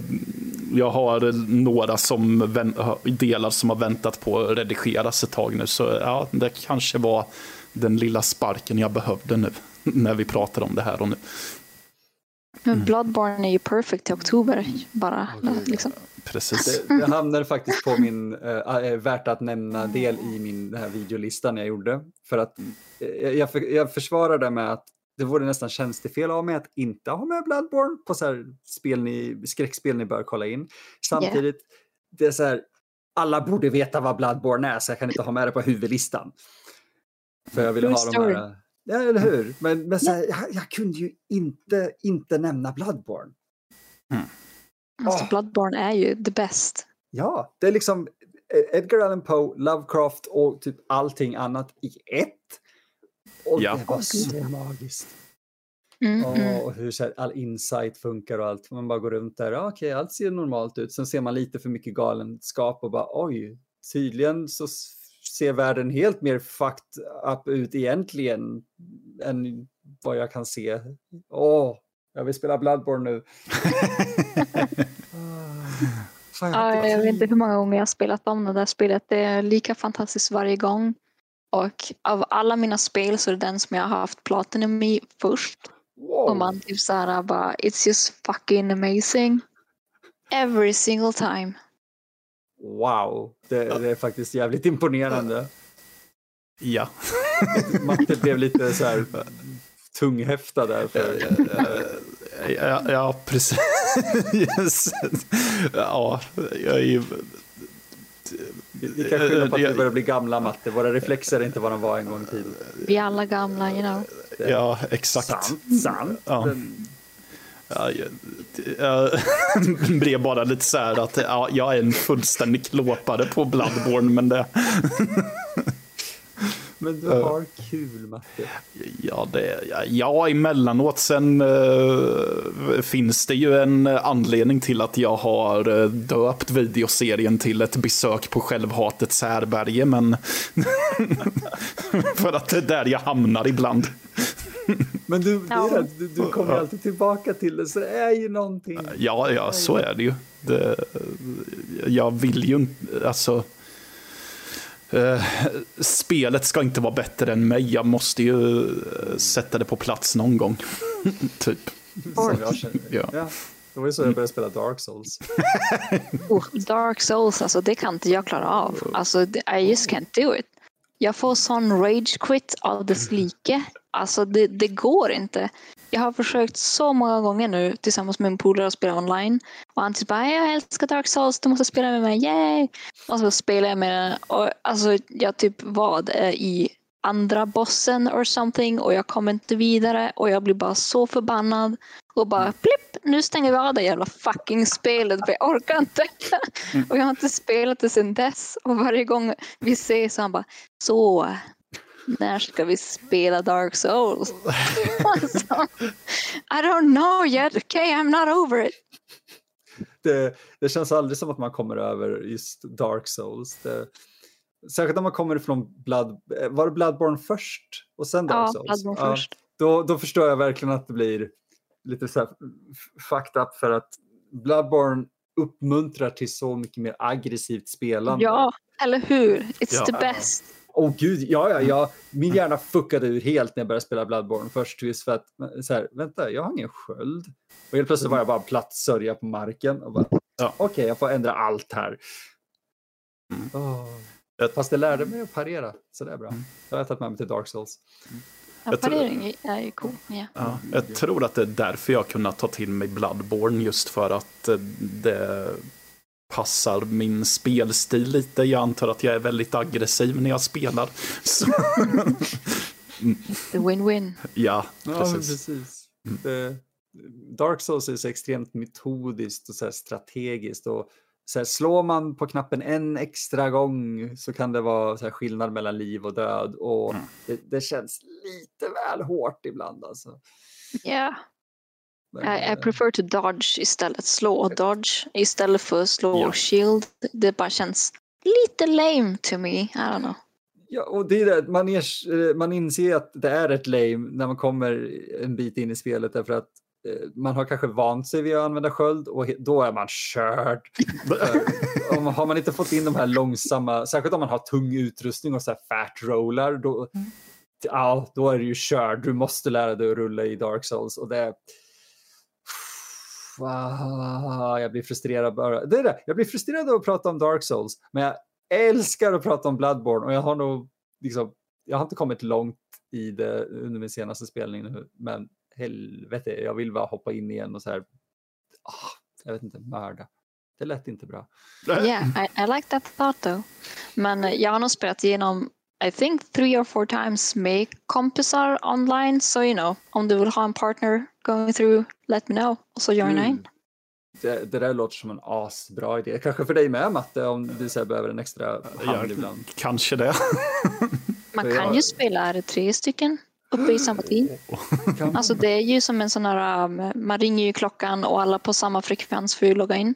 jag har några som delar som har väntat på att redigeras ett tag nu, så ja, det kanske var den lilla sparken jag behövde nu (laughs) när vi pratar om det här och nu.
Men Bloodborne är ju perfekt i oktober, bara liksom.
Precis.
Det, det hamnar faktiskt på min äh, värt att nämna-del i min den här videolistan jag gjorde. För att äh, jag, för, jag försvarar det med att det vore nästan tjänstefel av mig att inte ha med Bloodborne på så här spel ni, skräckspel ni bör kolla in. Samtidigt, yeah. det är så här, alla borde veta vad Bloodborne är så jag kan inte ha med det på huvudlistan. För jag vill ha de här... Ja, eller hur? Men, men så här, jag, jag, kunde ju inte, inte nämna Bloodborne.
Mm. Alltså, oh. Bloodborne är ju the best.
Ja, det är liksom eh, Edgar Allan Poe, Lovecraft och typ allting annat i ett. Och ja. det var så magiskt. Mm, och, mm. hur så här, all insight funkar och allt. Man bara går runt där, ja, okej, allt ser normalt ut. Sen ser man lite för mycket galenskap och bara oj, tydligen så ser världen helt mer fucked up ut egentligen än vad jag kan se. Åh, jag vill spela Bloodborne nu. (laughs)
ja, jag vet inte hur många gånger jag har spelat om det där spelet. Det är lika fantastiskt varje gång. Och av alla mina spel så är det den som jag har haft Platinum i först. Wow. Och man typ såhär bara, it's just fucking amazing. Every single time.
Wow, det, det är faktiskt jävligt imponerande.
Ja.
Matte blev lite så här tunghäftad där. För...
ja, ja, precis. (laughs) yes. Ja, jag är ju...
Vi kan skylla på att vi börjar bli gamla, Matte. Våra reflexer är inte vad de var en gång i tiden.
Vi är alla gamla, you know.
Ja, exakt.
Sant, sant. Ja.
Ja, jag, jag (laughs) blev bara lite så här att ja, jag är en fullständig klåpare på Bloodborne, men det... (laughs)
Men du har kul, Matte.
Ja, det, ja, ja emellanåt. Sen uh, finns det ju en anledning till att jag har uh, döpt videoserien till ett besök på självhatets härberge, men (laughs) för att det är där jag hamnar ibland.
Men du, ja. du, du kommer alltid tillbaka till det, så det är ju någonting.
Ja, ja så är det ju. Det, jag vill ju inte, alltså. Uh, spelet ska inte vara bättre än mig. Jag måste ju uh, sätta det på plats någon gång. (laughs) typ.
ja. ja. Det var ju så jag började spela Dark Souls. (laughs)
oh, Dark Souls, alltså det kan inte jag klara av. Alltså, I just can't do it. Jag får sån rage quit av dess (laughs) like. Alltså det, det, går inte. Jag har försökt så många gånger nu tillsammans med en polare att spela online. Och han typ bara, jag älskar Dark Souls, du måste spela med mig, yay! Och så spelar jag med den. Och alltså jag typ var i andra bossen or something och jag kommer inte vidare och jag blir bara så förbannad och bara blipp, nu stänger vi av det jävla fucking spelet för jag orkar inte. Mm. och jag har inte spelat det sedan dess och varje gång vi ses så han bara så när ska vi spela Dark Souls? (laughs) alltså, I don't know yet, okay I'm not over it.
Det, det känns aldrig som att man kommer över just Dark Souls. Det, särskilt om man kommer från Blood, var det Bloodborne först och sen Dark
ja,
Souls?
Bloodborne ja, först.
Då, då förstår jag verkligen att det blir lite så här fucked up för att Bloodborne uppmuntrar till så mycket mer aggressivt spelande.
Ja, eller hur? It's ja. the best.
Åh oh, gud, ja, ja, ja. Min hjärna fuckade ur helt när jag började spela Bloodborne först. Just för att, så här, vänta, jag har ingen sköld. Och helt plötsligt var jag bara platt sörja på marken. Och bara, ja. Okej, okay, jag får ändra allt här. Mm. Oh. Fast det lärde mig att parera, så det är bra. Mm. Jag har tagit med mig till Dark Souls.
Mm. Ja, parering är ju cool. Yeah.
Ja, jag tror att det är därför jag kunnat ta till mig Bloodborne, just för att eh, det passar min spelstil lite. Jag antar att jag är väldigt aggressiv när jag spelar.
The win-win.
Ja,
precis. Ja, precis. Mm. Dark Souls är så extremt metodiskt och så strategiskt. Och så här, slår man på knappen en extra gång så kan det vara så här, skillnad mellan liv och död. Och mm. det, det, känns lite väl hårt ibland. Alltså.
Yeah. I, I, prefer to dodge istället. Slå och dodge istället för att slå och shield. Det bara känns lite lame to me. I don't know.
Ja, och det är det. Man, är, man inser att det är ett lame när man kommer en bit in i spelet därför att eh, man har kanske vant sig vid att använda sköld och då är man körd. (laughs) om, har man inte fått in de här långsamma, särskilt om man har tung utrustning och så här fat rollar, då, mm. ja, då är du ju körd. Du måste lära dig att rulla i Dark Souls och det jag blir frustrerad bara. Det är det. Jag blir frustrerad av att prata om Dark Souls, men jag älskar att prata om Bloodborne och jag har nog liksom, jag har inte kommit långt i det under min senaste spelning nu, men helvete, jag vill bara hoppa in igen och så här, ah, jag vet inte, mörda. Det lät inte bra.
Yeah, I, I like that thought though. Men jag har nog spelat igenom I think three or four times med kompisar online. So you know, om du vill ha en partner going through, let me know. Och så joina mm. in.
Det, det, där låter som en asbra idé. Kanske för dig med Matte om du så behöver en extra hand ibland.
Kanske det.
Man kan jag... ju spela tre stycken uppe i samma team. (laughs) Alltså det är ju som en sån här, um, man ringer ju klockan och alla på samma frekvens får ju logga in.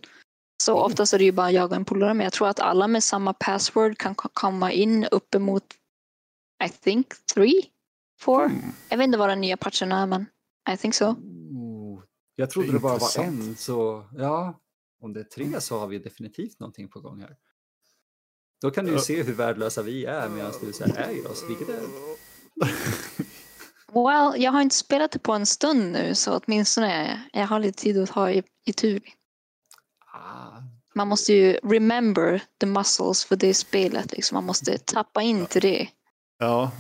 Så oftast är det ju bara jag och en polare men jag tror att alla med samma password kan komma in uppemot I think three, four. Mm. Jag vet inte vad den nya patchen är men I think so.
Oh, jag trodde det, det bara var en så ja, om det är tre så har vi definitivt någonting på gång här. Då kan du ju se hur värdelösa vi är medan du så här äger oss, vilket är... (laughs)
Well, jag har inte spelat det på en stund nu så åtminstone jag har lite tid att ha i, i tur. Ah. Man måste ju remember the muscles för det spelet. Liksom. Man måste tappa in till det.
Ja.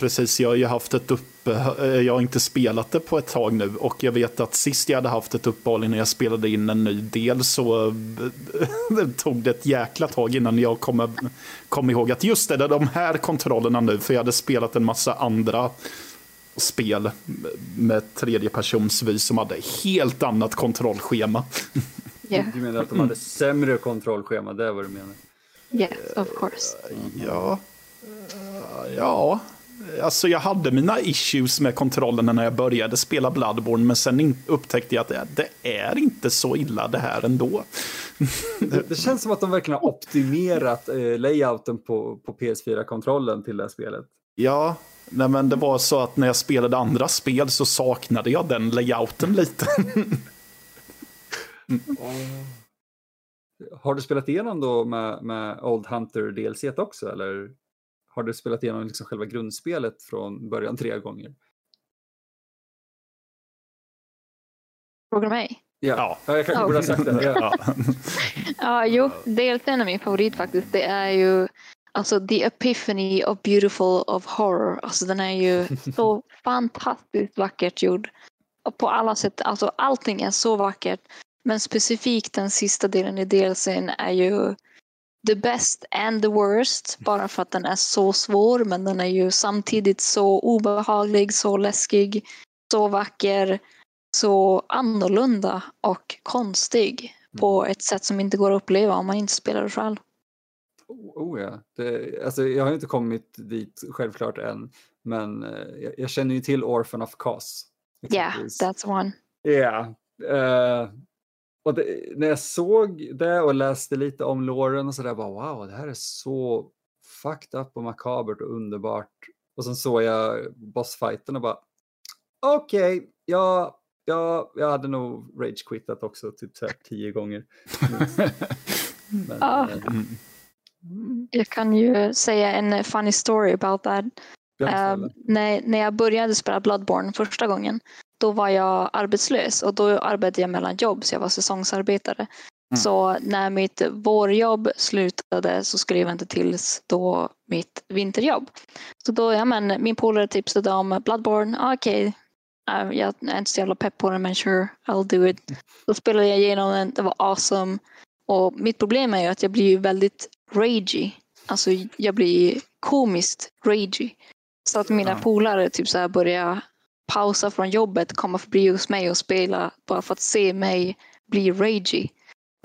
Precis, jag har ju haft ett uppe, eh, jag har inte spelat det på ett tag nu och jag vet att sist jag hade haft ett uppehåll innan jag spelade in en ny del så eh, (laughs) tog det ett jäkla tag innan jag kom, kom ihåg att just det, det är de här kontrollerna nu, för jag hade spelat en massa andra spel med tredjepersonsvis som hade helt annat kontrollschema.
Yeah. Du menar att de hade sämre kontrollschema, det är vad du menar?
Yes, of course.
Ja. Ja, alltså jag hade mina issues med kontrollen när jag började spela Bloodborne, men sen upptäckte jag att det, är inte så illa det här ändå.
Det, det känns som att de verkligen har optimerat eh, layouten på, på PS4-kontrollen till det här spelet.
Ja, nej men det var så att när jag spelade andra spel så saknade jag den layouten lite.
mm. (laughs) Har du spelat igenom då med, med Old Hunter DLC också eller har du spelat igenom liksom själva grundspelet från början tre gånger?
Frågar du mig?
Ja, ja. jag kanske oh. borde ha sagt det.
Ja, ja jo, DLCn är min favorit faktiskt. Det är ju alltså The Epiphany of Beautiful of Horror. Alltså den är ju (laughs) så fantastiskt vackert gjord. Och på alla sätt, alltså allting är så vackert. Men specifikt den sista delen i DLCn är ju the best and the worst. Bara för att den är så svår men den är ju samtidigt så obehaglig, så läskig, så vacker, så annorlunda och konstig på mm. ett sätt som inte går att uppleva om man inte spelar det själv.
Oh, oh ja, det, alltså, jag har inte kommit dit självklart än men uh, jag, jag, känner ju till Orphan of.
Ja, yeah, that's one.
Ja, yeah. uh, och det, när jag såg det och läste lite om låren och sådär, bara wow, det här är så fucked up och makabert och underbart. Och sen såg jag bossfighten och bara okej, okay, ja, ja, jag hade nog rage-quittat också typ så här tio gånger. (laughs)
Men, ja. Mm. Jag kan ju säga en funny story about that. Uh, när, när jag började spela Bloodborne första gången då var jag arbetslös och då arbetade jag mellan jobb så jag var säsongsarbetare. Mm. Så när mitt vårjobb slutade så skulle jag vänta tills då mitt vinterjobb. Så då, ja men min polare tipsade om Bloodborne, ah, okej, okay. uh, jag är inte så jävla pepp på den men sure, I'll do it. Då spelade jag igenom den, det var awesome. Och mitt problem är ju att jag blir väldigt ragey. Alltså jag blir komiskt ragey. Så att mina ja. polare typ så här börjar pausa från jobbet, komma förbi hos mig och spela bara för att se mig bli ragey.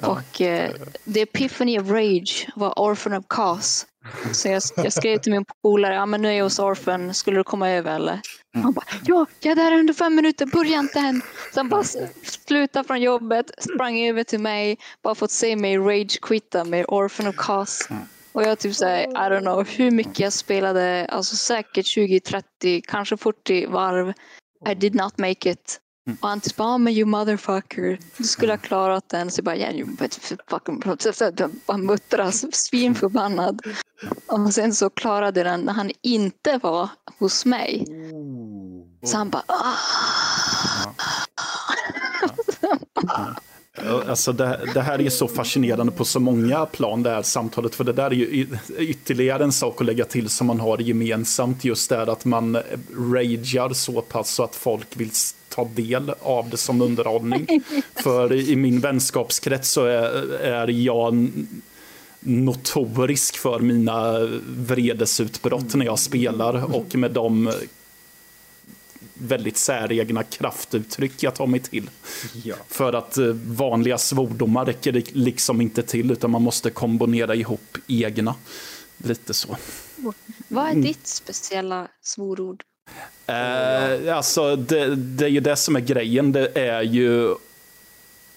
Ja. Och eh, The Epiphany of Rage var Orphan of Cause. Så jag, jag skrev till min polare, ja men nu är jag hos Orphan, skulle du komma över eller? Mm. Han bara, ja, jag är där under fem minuter, börja inte än. Sen bara sluta från jobbet, sprang över till mig, bara fått se mig rage-quitta med Orphan of Cause. Mm. Och jag typ såhär, I don't know hur mycket jag spelade, alltså säkert 20, 30, kanske 40 varv. I did not make it. Mm. Och han typ bara, men you motherfucker, du skulle ha klarat den. Så jag bara, yeah, you fucking... Bara muttras, svinförbannad. Och sen så klarade den när han inte var hos mig. Så han bara, ah.
Ja. Alltså det, det, här är så fascinerande på så många plan, det här samtalet. För det där är ju ytterligare en sak att lägga till som man har gemensamt. Just det att man ragear så pass så att folk vill ta del av det som underhållning. (laughs) för i min vänskapskrets så är, är jag notorisk för mina vredesutbrott när jag spelar. Och med de väldigt säregna kraftuttryck jag tar mig till. Ja. För att eh, vanliga svordomar räcker liksom inte till utan man måste kombinera ihop egna. Lite så.
Vad är mm. ditt speciella svorord?
Eh, alltså det, det är ju det som är grejen. Det är ju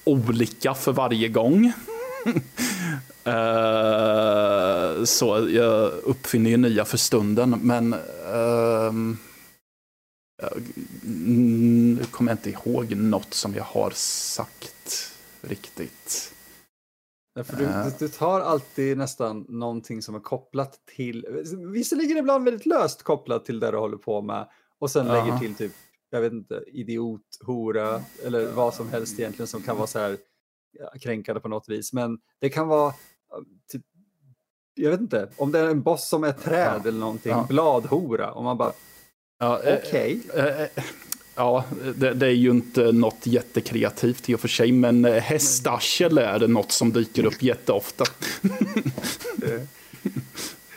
olika för varje gång. (laughs) eh, så jag uppfinner ju nya för stunden. Men eh, nu kommer jag inte ihåg något som jag har sagt riktigt.
Därför du, uh. du, tar alltid nästan någonting som är kopplat till, visserligen ibland väldigt löst kopplat till det du håller på med och sen uh. lägger till typ, jag vet inte, idiot, hora eller vad som helst egentligen som kan vara så här kränkande på något vis. Men det kan vara typ jag vet inte, om det är en boss som är träd eller någonting, ja. bladhora, och man bara, ja, eh, okej. Okay.
Eh, eh, ja, det, det, är ju inte något jättekreativt i och för sig, men hästarsel är det något som dyker upp jätteofta.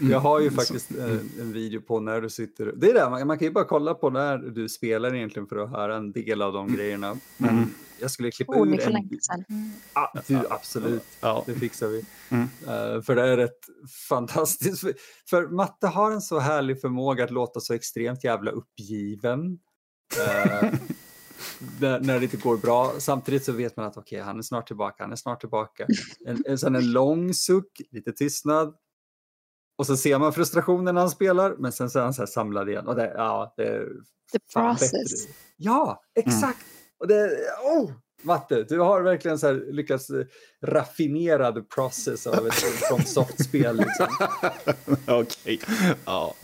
Jag har ju faktiskt en, en, video på när du sitter... Det är det, man, man, kan ju bara kolla på när du spelar egentligen för att höra en del av de mm. grejerna. Men mm. jag skulle klippa oh, ur en... Ah, du, absolut, ja. det fixar vi. Mm. Uh, för det är rätt fantastiskt. För, för Matte har en så härlig förmåga att låta så extremt jävla uppgiven. Uh, när, när, det inte går bra. Samtidigt så vet man att okej, okay, han är snart tillbaka, han är snart tillbaka. En, en, sen en lång suck, lite tystnad, och så ser man frustrationen när han spelar, men sen så är han så här samlad igen. Och det, ja, det
The process. Bättre.
Ja, exakt. Mm. Och det, oh, Matte, du har verkligen så här lyckats raffinerad process av ett from soft-spel. Liksom. (laughs)
Okej. Okay. Ja.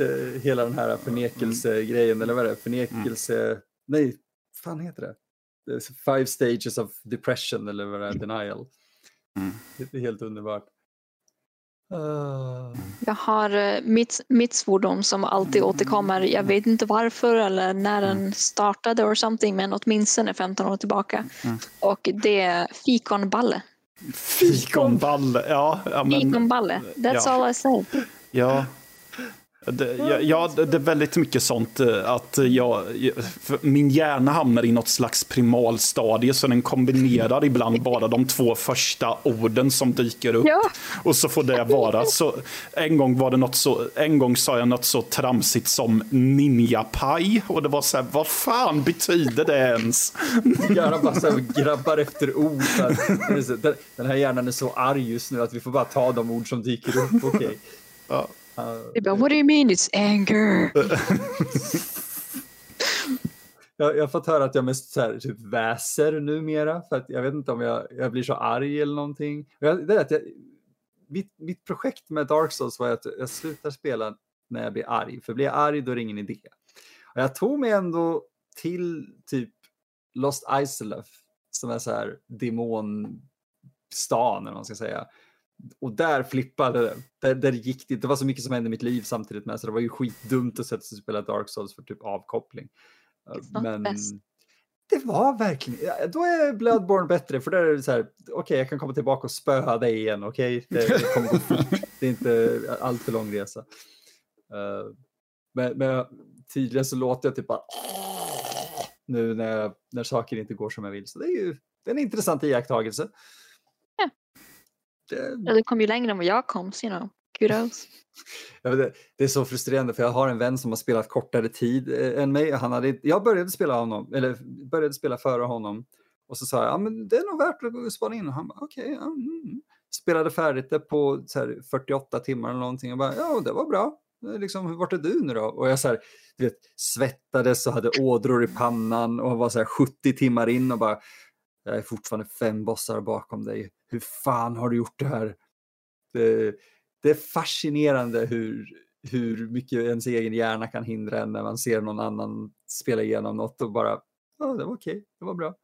Hela den här förnekelsegrejen, eller vad är det? Förnekelse... Mm. Nej, fan heter det? Five stages of depression eller vad det är, denial. Mm. Det är helt underbart.
Uh. Jag har uh, mitt, mitt svordom som alltid återkommer. Jag vet inte varför eller när den mm. startade or something men åtminstone 15 år tillbaka. Mm. Och det är fikonballe.
Fikonballe, ja. ja men,
fikonballe, that's ja. all I say.
Ja, det, ja, det är väldigt mycket sånt eh, att jag, min hjärna hamnar i något slags primalstadie så den kombinerar ibland bara de två första orden som dyker upp. Ja. Och så får det vara. Så, en, gång var det något så, en gång sa jag något så tramsigt som ninjapaj och det var så här, vad fan betyder det ens?
Hjärnan bara så här, grabbar efter ord. Den här hjärnan är så arg just nu att vi får bara ta de ord som dyker upp. Okay. Ja.
Uh, bara, What do you mean it's anger? (laughs)
jag, jag har fått höra att jag mest så här, typ väser numera. För att jag vet inte om jag, jag blir så arg eller någonting. Jag, det är att jag, mitt, mitt projekt med Dark Souls var att jag slutar spela när jag blir arg. För blir jag arg då är det ingen idé. Och jag tog mig ändå till typ Lost Isoleth som är så här demonstan eller vad man ska säga och där flippade det. Där, där gick det. Det var så mycket som hände i mitt liv samtidigt med så det var ju skitdumt att sätta sig och spela Dark Souls för typ avkoppling. Men det var verkligen, då är Bloodborne bättre för där är det så här, okej okay, jag kan komma tillbaka och spöa dig igen, okej? Okay? (laughs) Det, det, kommer gå fort, det är inte allt för lång resa. Uh, men, men tydligen så låter jag typ bara nu när, när saker inte går som jag vill. Så det är ju det är en intressant iakttagelse.
Det... Ja, du kom ju längre än vad jag kom, så you know. Kudos. (laughs)
Ja, det, det, är så frustrerande för jag har en vän som har spelat kortare tid eh, än mig. Han hade, jag började spela, honom, eller började spela före honom och så sa jag ja, men det är nog värt att spana in. Och han bara okej. Okay, ja, mm. Spelade färdigt det på här, 48 timmar eller någonting. Jag bara ja, det var bra. Liksom, vart är du nu då? Och jag så här, du vet, svettades och hade ådror i pannan och var så här 70 timmar in och bara jag är fortfarande fem bossar bakom dig. Hur fan har du gjort det här? Det, det är fascinerande hur, hur mycket ens egen hjärna kan hindra en när man ser någon annan spela igenom något och bara, ja, det var okej, det var bra.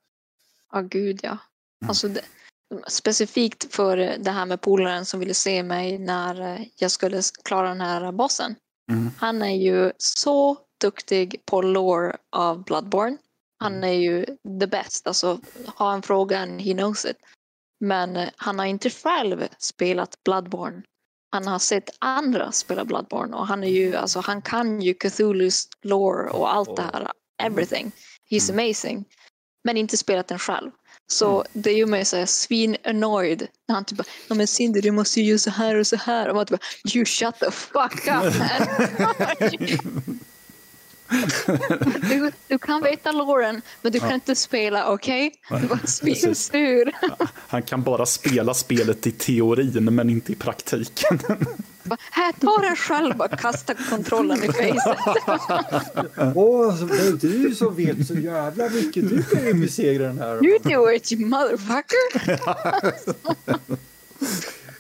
Ja, gud ja. Mm. Alltså det, specifikt för det här med polaren som ville se mig när jag skulle klara den här bossen. Mm. Han är ju så duktig på lore av Bloodborne. Han mm. är ju the best, alltså har en fråga and he knows it. Men eh, han har inte själv spelat Bloodborne. Han har sett andra spela Bloodborne och han är ju, alltså han kan ju Cthulhus lore och allt det här, everything. He's mm. amazing. Men inte spelat den själv. Så mm. det gör mig så svin annoyed när han typ bara, ja men Cindy du måste ju göra så här och så här och man typ you shut the fuck up (laughs) (laughs) Du, du kan veta Lauren, men du kan ja. inte spela, okej? Okay? Du bara (laughs) spelsur.
Han kan bara spela spelet i teorin, men inte i praktiken. (laughs)
Här, ta den själv och kasta kontrollen i facet. (laughs)
Åh, är du som vet så jävla mycket. Du kan ju besegra den här.
You do it, you motherfucker.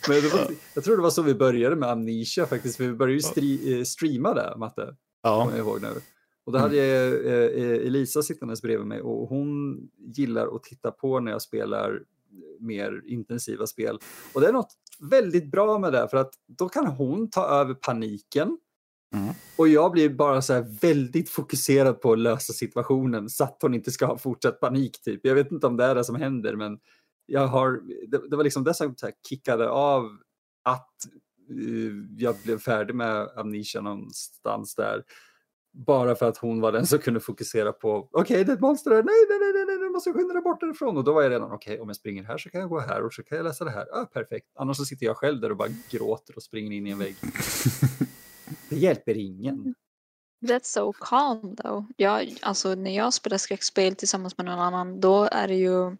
Men var, jag tror det var så vi började med Amnesia faktiskt. För vi började ju stri, eh, streama det, Matte. Ja. Jag ihåg nu. Och då hade jag eh, eh, Elisa sittandes bredvid mig och hon gillar att titta på när jag spelar mer intensiva spel. Och det är något väldigt bra med det för att då kan hon ta över paniken. Mm. Och jag blir bara så här väldigt fokuserad på att lösa situationen så att hon inte ska ha fortsatt panik. Typ. Jag vet inte om det är det som händer men jag har, det, det var liksom det som kickade av att uh, jag blev färdig med Amnesia någonstans där. Bara för att hon var den som kunde fokusera på, okej okay, det är ett monster här, nej, nej, nej, nej, nej, måste skynda dig bort därifrån. Och då var jag redan, okej, okay, om jag springer här så kan jag gå här och så kan jag läsa det här. Ah, perfekt. Annars så sitter jag själv där och bara gråter och springer in i en vägg. (laughs) det hjälper ingen.
That's so calm though. Jag, alltså, när jag spelar skräckspel tillsammans med någon annan, då är det ju,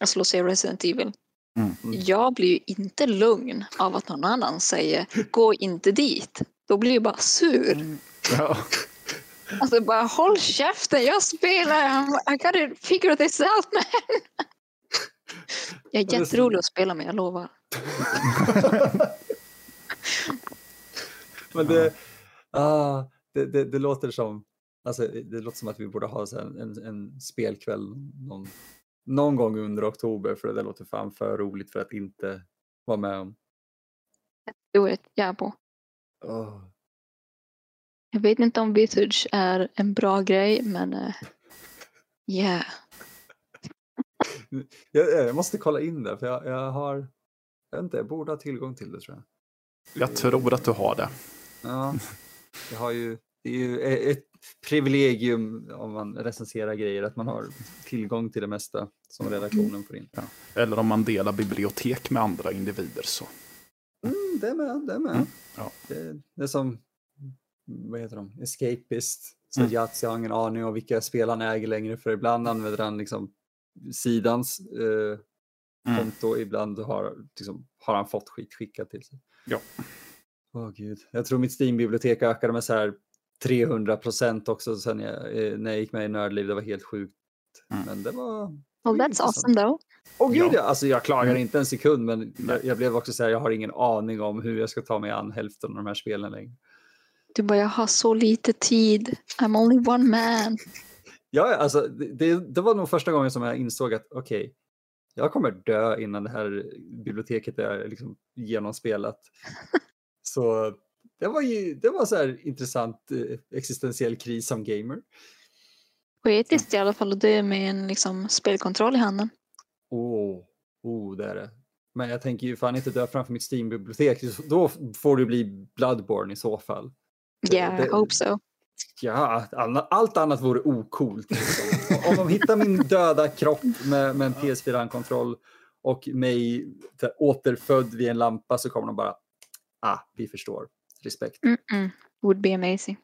alltså låt säga Resident Evil. Mm. Jag blir ju inte lugn av att någon annan säger gå inte dit. Då blir jag bara sur. Mm. Ja. Alltså bara håll käften, jag spelar, I gotta figure this out man. Jag är jätterolig att spela med, jag lovar. (laughs)
Men det, ah, det, det, det, låter som, alltså, det låter som att vi borde ha en, en, spelkväll någon, någon gång under oktober för det låter fan för roligt för att inte vara med om.
Jag är på. Oh. Jag vet inte om Visage är en bra grej, men uh, yeah. (laughs)
jag, jag, måste kolla in det, för jag, jag har... Jag vet inte, jag borde ha tillgång till det tror jag.
Jag tror att du har det.
Ja, jag har ju, det är ju ett privilegium om man recenserar grejer, att man har tillgång till det mesta som redaktionen får in. Ja.
Eller om man delar bibliotek med andra individer så.
Mm, det är med, det är med. Mm, ja. det, det är som vad heter de, escapist. Så mm. Yatzy har ingen aning om vilka spel han äger längre för ibland använder han liksom sidans eh, mm. konto, ibland har, liksom, har han fått skit skickat till sig.
Ja.
Åh oh, gud, jag tror mitt Steam-bibliotek ökade med så här 300 procent också sen jag, eh, när jag gick med i Nördliv, det var helt sjukt. Mm. Men det var...
Well that's awesome though.
Åh gud, ja. alltså jag klagar mm. inte en sekund men jag, jag, blev också så här, jag har ingen aning om hur jag ska ta mig an hälften av de här spelen längre.
Du bara, jag har så lite tid. I'm only one man.
Ja, alltså det, det var nog första gången som jag insåg att okej, okay, jag kommer dö innan det här biblioteket är liksom genomspelat. (laughs) så det var ju det var så här intressant eh, existentiell kris som gamer.
Poetiskt i alla fall och det med en liksom, spelkontroll i handen.
Oh, oh, det är det. Men jag tänker ju fan inte dö framför mitt Steam-bibliotek. Då får det bli Bloodborne i så fall.
Yeah, I hope so.
Ja, allt annat vore okult. Om de hittar min döda kropp med, med en PS4-kontroll och mig återfödd vid en lampa så kommer de bara, ah, vi förstår. Respekt.
Mm -mm. Would be amazing.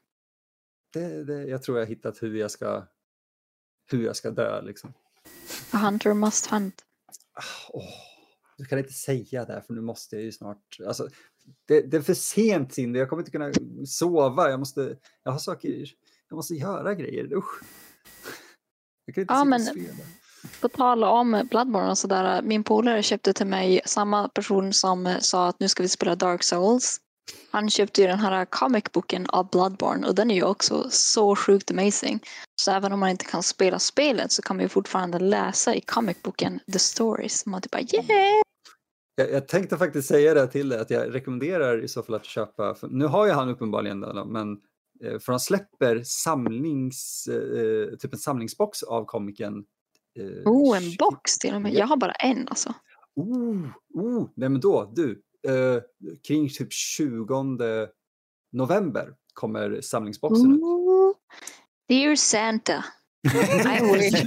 Det, det, jag tror jag har hittat hur jag ska, hur jag ska dö liksom.
A hunter must hunt.
Oh, du kan inte säga det för nu måste jag ju snart, alltså det, det, är för sent Cindy, jag kommer inte kunna sova. Jag måste, jag har saker, jag måste göra grejer. Usch. Jag kan inte ja, men
på tal om Bloodborne och sådär. Min polare köpte till mig samma person som sa att nu ska vi spela Dark Souls. Han köpte ju den här comicboken av Bloodborne och den är ju också så sjukt amazing. Så även om man inte kan spela spelet så kan man ju fortfarande läsa i comicboken the stories. Man typ bara yeah!
Jag, jag, tänkte faktiskt säga det till dig, att jag rekommenderar i så fall att köpa, nu har ju han uppenbarligen det, men eh, för han släpper samlings, eh, typ en samlingsbox av komiken.
Eh, oh, en box till och med. Jag har bara en alltså.
Oh, oh nej men då, du, eh, kring typ 20 november kommer samlingsboxen oh, ut.
Dear Santa, (laughs) I
wish.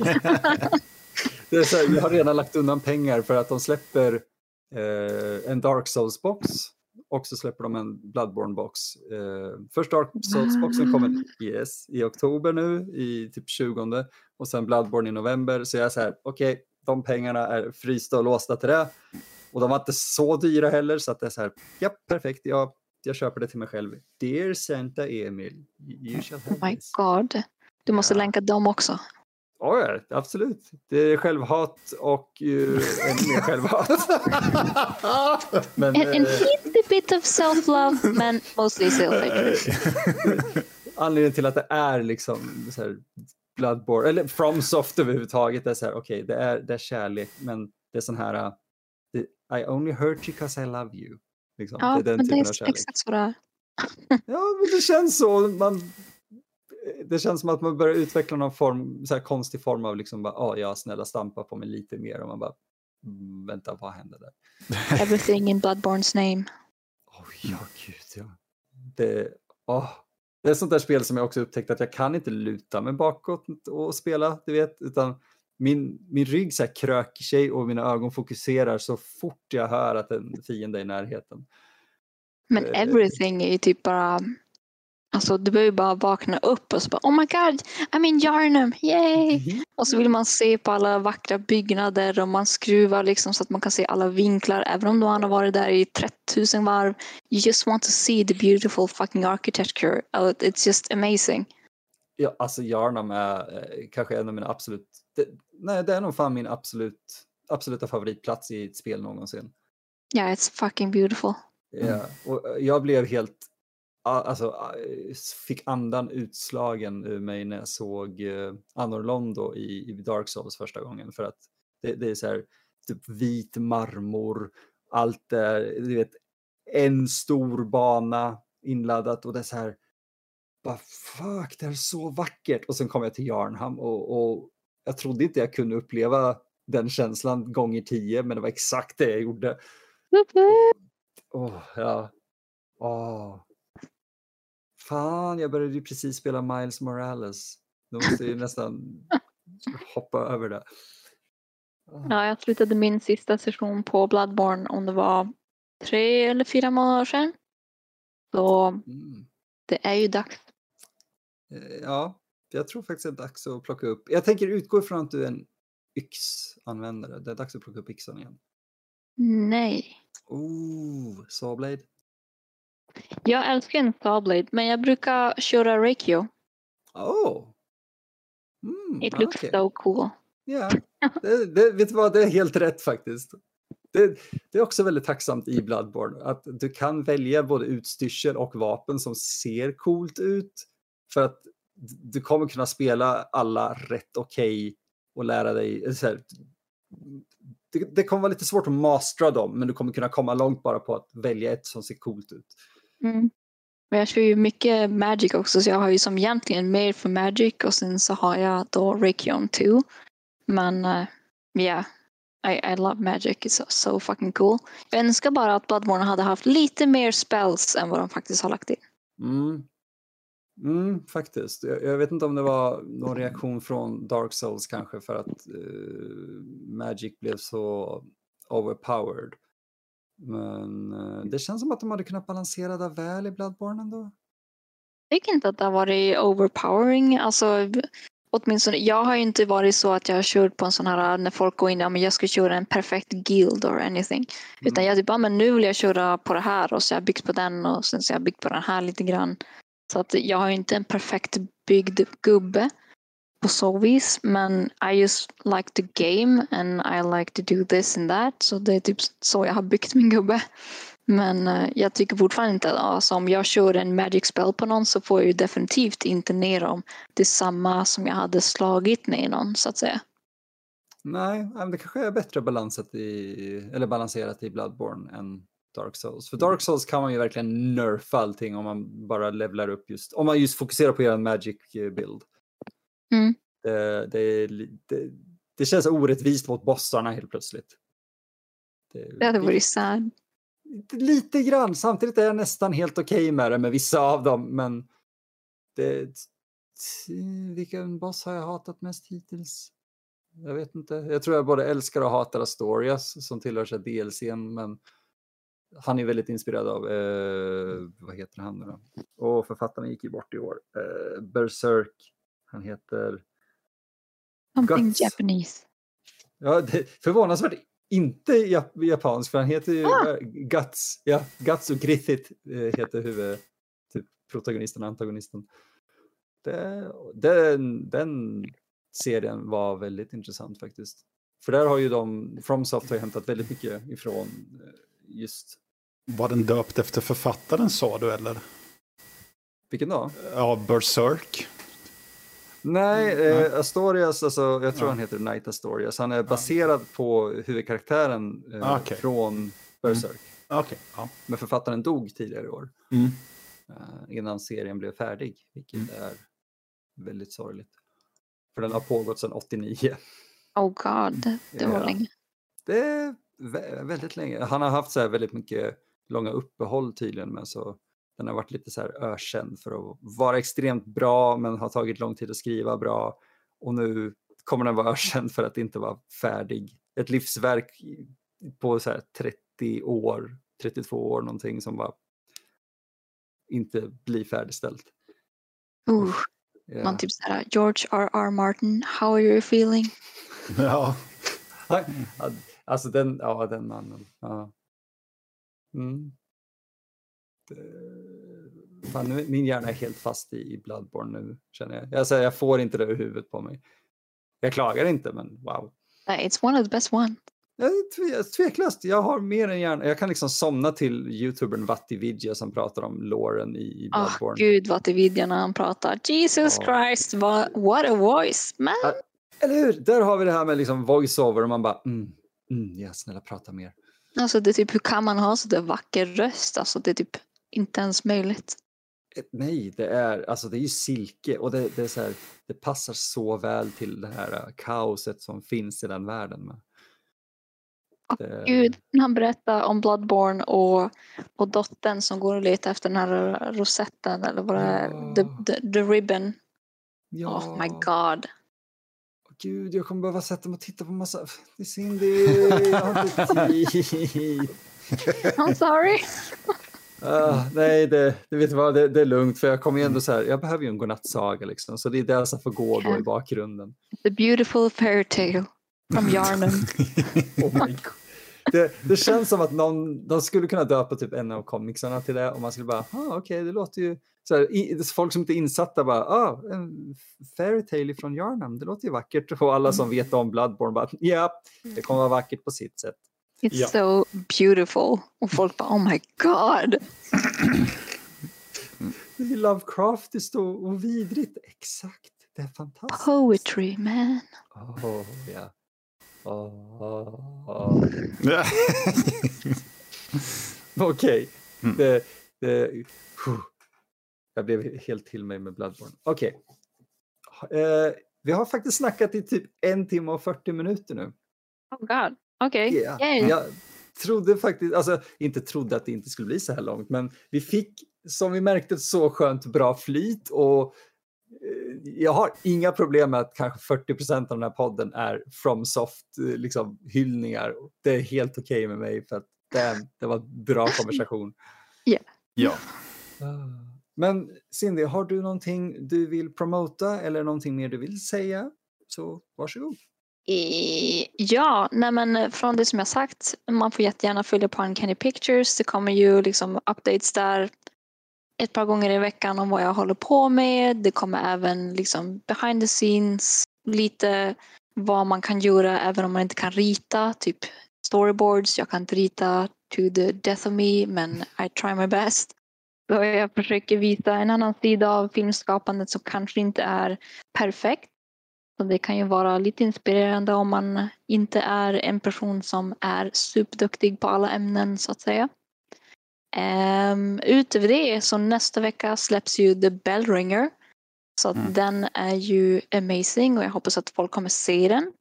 det är så här, jag har redan lagt undan pengar för att de släpper eh, en Dark Souls-box och så släpper de en Bloodborne-box. Eh, först Dark Souls-boxen kommer yes, i oktober nu, i typ 20 och sen Bloodborne i november. Så jag är så här, okej, okay, de pengarna är frysta och låsta till det. Och de var inte så dyra heller, så att det är så här, ja, perfekt, jag, jag köper det till mig själv. Dear Santa Emil, you shall have
Oh my god, du måste ja. länka dem också.
Ja, absolut. Det är självhat och uh, ännu mer självhat. (laughs)
men, en, en uh, bit of self-love, men mostly self-hatred.
Anledningen till att det är liksom så här Bloodborne, eller FromSoft överhuvudtaget, är så här, okej, okay, det, är, det är kärlek, men det är sån här, I only hurt you cause I love you.
Liksom. Ja, det är den men det är exakt så det är.
ja, men det känns så. Man, det känns som att man börjar utveckla någon form, så här konstig form av liksom bara, oh, ja, snälla stampa på mig lite mer och man bara, mm, vänta, vad hände där? (laughs)
Everything in Bloodborns name.
Oh, ja, gud ja. Det, oh, det är ett sånt där spel som jag också upptäckt att jag kan inte luta mig bakåt och spela, du vet, utan min, min rygg så här kröker sig och mina ögon fokuserar så fort jag hör att en fiende är i närheten.
Men eh, everything är ju typ bara Alltså du behöver bara vakna upp och så bara Oh my god, I'm in Jarnum, yay! Mm. Och så vill man se på alla vackra byggnader och man skruvar liksom så att man kan se alla vinklar även om man har varit där i 30 000 varv. You just want to see the beautiful fucking architecture. Oh, it's just amazing.
Ja, alltså Jarnum är eh, kanske en av mina absolut, det, nej det är nog fan min absolut, absoluta favoritplats i ett spel någonsin.
Ja, yeah, it's fucking beautiful.
Ja, och eh, jag blev helt alltså, fick andan utslagen ur mig när jag såg uh, Anor Londo i, i Dark Souls första gången. För att det, det är så här, typ vit marmor, allt är, du vet, en stor bana inladdat och det är så här, bara fuck, det är så vackert. Och sen kom jag till Jarnham och, och jag trodde inte jag kunde uppleva den känslan gånger tio, men det var exakt det jag gjorde. Oh, ja. Oh. Fan, jag började ju precis spela Miles Morales. Då måste jag nästan (laughs) hoppa över det.
Ja, jag slutade min sista session på Bloodborne om det var tre eller fyra månader sedan. Så mm. det är ju dags.
Eh, ja, jag tror faktiskt det är dags att plocka upp. Jag tänker utgå ifrån att du är en yxanvändare. Det är dags att plocka upp yxan igen.
Nej.
Oh, Sawblade.
Jag älskar en Starblade, men jag brukar köra Reikio.
Oh.
Mm, It looks okay. so cool.
Ja, det, det, vet du vad, det är helt rätt faktiskt. Det, det, är också väldigt tacksamt i Bloodborne att du kan välja både utstyrsel och vapen som ser coolt ut. För att du kommer kunna spela alla rätt okej okay och lära dig. Så här, det, det, kommer vara lite svårt att mastra dem, men du kommer kunna komma långt bara på att välja ett som ser coolt ut.
Mm. Men jag kör ju mycket Magic också så jag har ju som egentligen mer för Magic och sen så har jag då Rakion 2. Men eh, uh, yeah, I, I love Magic, it's so, so fucking cool. Jag önskar bara att Bloodborne hade haft lite mer spells än vad de faktiskt har lagt in.
Mm. Mm, faktiskt. Jag, jag, vet inte om det var någon reaktion från Dark Souls kanske för att uh, Magic blev så overpowered. Men uh, det känns som att de hade kunnat balansera det väl i Bloodborne ändå.
Jag tycker inte att det har varit overpowering. Alltså, åtminstone, jag har inte varit så att jag har kört på en sån här när folk går in och jag ska köra en perfekt guild or anything. Mm. Utan jag typ, ja, men nu vill jag köra på det här och så har jag byggt på den och sen så har jag byggt på den här lite grann. Så att jag har inte en perfekt byggd gubbe på så vis. Men I just like the game and I like to do this and that. Så det är typ så jag har byggt min gubbe. Men uh, jag tycker fortfarande inte att alltså, om jag kör en magic spell på någon så får jag ju definitivt inte ner dem. Det är samma som jag hade slagit ner någon så att säga.
Nej, det kanske är bättre balanserat i, eller balanserat i Bloodborne än Dark Souls. För Dark Souls kan man ju verkligen nerfa allting om man bara levlar upp just, om man just fokuserar på en magic eh, build.
Mm.
Det, det, det, det, känns orättvist mot bossarna helt plötsligt.
Det, det hade varit sad.
Lite grann, samtidigt är jag nästan helt okej okay med det med vissa av dem, men det, vilken boss har jag hatat mest hittills? Jag vet inte. Jag tror jag både älskar och hatar Astorias som tillhör sig DLCn, men han är väldigt inspirerad av, eh, vad heter han nu då? Och författaren gick ju bort i år. Eh, Berserk, han heter...
Something Guts. Japanese.
Ja, det, förvånansvärt inte jap japansk, för han heter ju ah. Guts. Ja, Guts och Griffith eh, heter huvud, typ protagonisten och antagonisten. Det, den, den serien var väldigt intressant faktiskt. För där har ju de, FromSoft har hämtat väldigt mycket ifrån eh, just...
Var den döpt efter författaren sa du eller?
Vilken då?
Ja, Berserk.
Nej, eh, Astorias, alltså, jag tror ja. han heter Knight Astorias. Han är baserad på huvudkaraktären eh, ah, okay. från Berserk.
Mm. Okay. Ja.
Men författaren dog tidigare i år. Mm. Eh, innan serien blev färdig, vilket mm. är väldigt sorgligt. För den har pågått sedan 89.
Oh god, det (laughs) var ja. länge.
Det är väldigt länge. Han har haft så här väldigt mycket långa uppehåll tydligen, men så den har varit lite så här ökänd för att vara extremt bra men har tagit lång tid att skriva bra. Och nu kommer den vara (laughs) ökänd för att inte vara färdig. Ett livsverk på så 30 år, 32 år någonting som bara inte blir färdigställt.
Uh, yeah. Man typ såhär, George R. R. Martin, how are you feeling? (laughs) (laughs)
ja.
alltså den, ja den mannen. Ja. Mm. Fan, nu, min hjärna är helt fast i Bloodborne nu känner jag. Jag, säger, jag får inte det ur huvudet på mig. Jag klagar inte men wow.
It's one of the best ones.
Tveklöst, jag har mer än hjärna. Jag kan liksom somna till youtubern Vattividja som pratar om låren i ah, Bloodborne.
Oh, gud, Vattividja när han pratar. Jesus oh. Christ, what, what a voice, man.
Eller hur? Där har vi det här med liksom voice-over och man bara mm, mm, ja, snälla prata mer.
Alltså det är typ, hur kan man ha så där vacker röst? Alltså det är typ inte ens möjligt.
Eh, nej, det är, alltså det är ju silke och det, det, är så här, det passar så väl till det här eh, kaoset som finns i den världen. Med.
Det... Gud, när han berättar om Bloodborne och, och dottern som går och letar efter den här rosetten eller vad det är, ja. the, the, the ribbon. Ja. Oh my god.
Gud, jag kommer behöva sätta mig och titta på massa... Cindy, jag har inte tid. (laughs)
I'm sorry. (laughs)
Uh, nej, det, det, vet vad, det, det, är lugnt för jag kommer ju ändå så här, jag behöver ju en godnattsaga liksom, så det är det som får gå då i bakgrunden.
The beautiful fairy tale from Yarnum. (laughs)
oh. Det, det, känns som att någon, de skulle kunna döpa typ en av comicsarna till det och man skulle bara, ah, okej, okay, det låter ju, så här, i, folk som inte är insatta bara, ah, en fairy tale från Yarnum, det låter ju vackert och alla som vet om Bloodborne bara, ja, yeah, det kommer vara vackert på sitt sätt.
It's ja. so beautiful. Och folk bara oh my god.
Det är Lovecraftiskt och, och vidrigt. Exakt. Det är fantastiskt.
Poetry man.
Oh, ja. (laughs) Oh, oh, (laughs) oh. Okej. Okay. Mm. Jag blev helt till mig med Bloodborne. Okej. Okay. Eh, vi har faktiskt snackat i typ en timme och 40 minuter nu.
Oh god. Okej. Okay.
Yeah. Jag trodde faktiskt, alltså inte trodde att det inte skulle bli så här långt, men vi fick som vi märkte så skönt bra flyt och eh, jag har inga problem med att kanske 40 procent av den här podden är FromSoft eh, liksom, hyllningar. Det är helt okej okay med mig för att damn, det var bra (laughs) konversation.
Yeah.
Ja.
Men Cindy, har du någonting du vill promota eller någonting mer du vill säga? Så varsågod.
Ja, nej men eh, från det som jag sagt, man får jättegärna följa på Uncanny Pictures. Det kommer ju liksom updates där ett par gånger i veckan om vad jag håller på med. Det kommer även liksom behind the scenes, lite vad man kan göra även om man inte kan rita, typ storyboards. Jag kan inte rita to the death of me, men I try my best. Så jag försöker visa en annan sida av filmskapandet som kanske inte är perfekt så det kan ju vara lite inspirerande om man inte är en person som är superduktig på alla ämnen så att säga. Um, utöver det så nästa vecka släpps ju The Bell Ringer. Så mm. den är ju amazing och jag hoppas att folk kommer se den.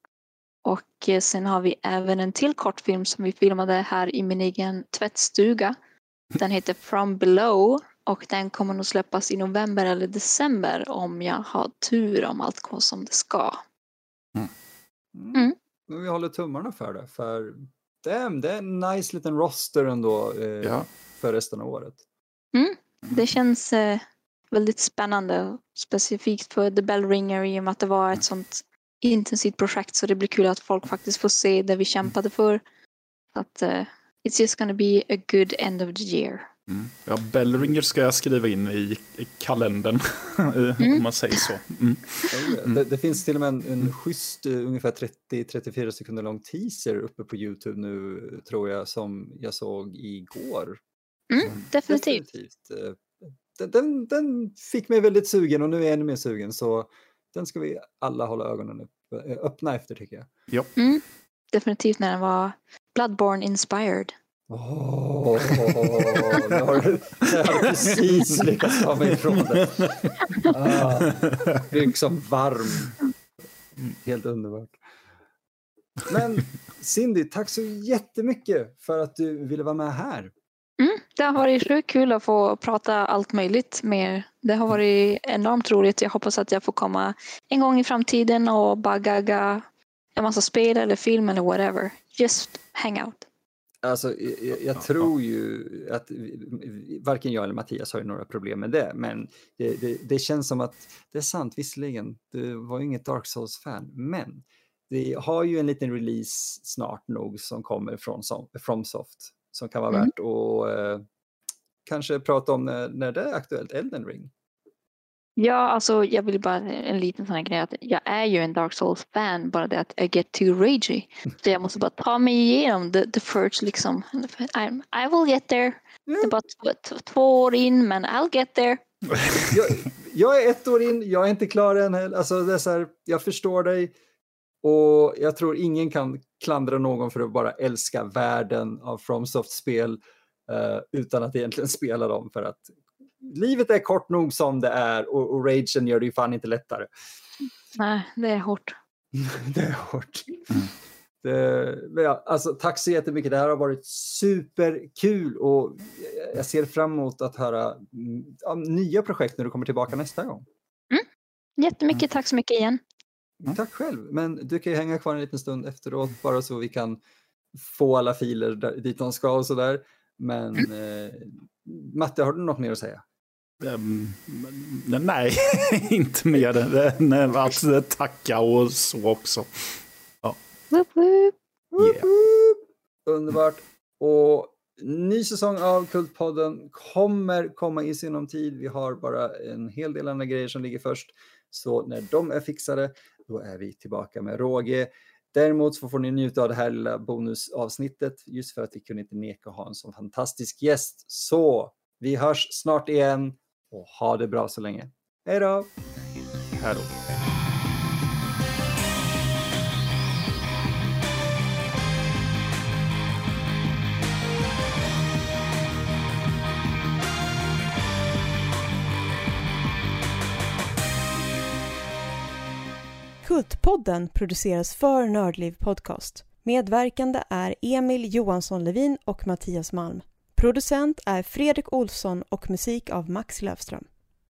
Och eh, sen har vi även en till kortfilm som vi filmade här i min egen tvättstuga. Den heter From Below och den kommer nog släppas i november eller december om jag har tur om allt går som det ska.
Mm. Mm. Men vi håller tummarna för det. För damn, det är en nice liten roster ändå eh, ja. för resten av året.
Mm. Det känns eh, väldigt spännande. Specifikt för The Bell Ringer i och med att det var ett sånt intensivt projekt så det blir kul att folk faktiskt får se det vi kämpade för. Så att, uh, it's just gonna be a good end of the year.
Mm. Ja, Bellringer ska jag skriva in i, i kalendern, (laughs) mm. om man säger så. Mm.
Det, det, finns till och med en, en schysst, uh, ungefär 30-34 sekunder lång teaser uppe på YouTube nu, tror jag, som jag såg igår.
Mm, definitivt. definitivt.
Uh, den, den, fick mig väldigt sugen och nu är jag ännu mer sugen. Så den ska vi alla hålla ögonen upp, eh, öppna efter tycker jag.
Ja.
Mm, definitivt när den var Bloodborne inspired.
Åh, oh, jag har precis lyckats ta mig ifrån det. Ah, liksom varm. Helt underbart. Men Cindy, tack så jättemycket för att du ville vara med här.
Mm, det har varit sjukt kul att få prata allt möjligt med er. Det har varit enormt roligt. Jag hoppas att jag får komma en gång i framtiden och bara gagga en massa spel eller film eller whatever. Just hang out.
Alltså, jag, jag tror ju att varken jag eller Mattias har ju några problem med det, men det, det, det känns som att det är sant visserligen. Du var ju inget Dark Souls-fan, men vi har ju en liten release snart nog som kommer från Fromsoft som kan vara mm. värt att eh, kanske prata om när, när det är aktuellt, Elden Ring.
Ja, alltså jag vill bara en liten sån här grej att jag är ju en Dark Souls-fan, bara det att I get too ragey. (laughs) Så jag måste bara ta mig igenom the, the first liksom. I, I will get there. Mm. Det är bara två, två år in, men I'll get there. (laughs)
jag, jag, är ett år in, jag är inte klar än. Alltså, det är så här, jag förstår dig. Och jag tror ingen kan klandra någon för att bara älska världen av FromSoft-spel uh, utan att egentligen spela dem för att livet är kort nog som det är och, och ragen gör det ju fan inte lättare.
Nej, det är hårt. (laughs)
det är hårt. Mm. Det, ja, alltså, tack så jättemycket. Det här har varit superkul och jag ser fram emot att höra ja, nya projekt när du kommer tillbaka nästa gång.
Mm. Jättemycket mm. tack så mycket igen.
Mm. Tack själv, men du kan ju hänga kvar en liten stund efteråt bara så vi kan få alla filer där, dit de ska och sådär. Men mm. eh, Matte, har du något mer att säga?
Um, nej, (laughs) inte mer än att tacka och så också. Ja.
Yeah. Underbart. Och ny säsong av Kultpodden kommer komma i sinom tid. Vi har bara en hel del andra grejer som ligger först. Så när de är fixade, då är vi tillbaka med råge. Däremot så får ni njuta av det här lilla bonusavsnittet just för att vi kunde inte neka att ha en sån fantastisk gäst. Så vi hörs snart igen och ha det bra så länge. Hej då!
Hej då!
Kultpodden produceras för Nördliv Podcast. Medverkande är Emil Johansson Levin och Mattias Malm. Producent är Fredrik Olsson och musik av Max Löfström.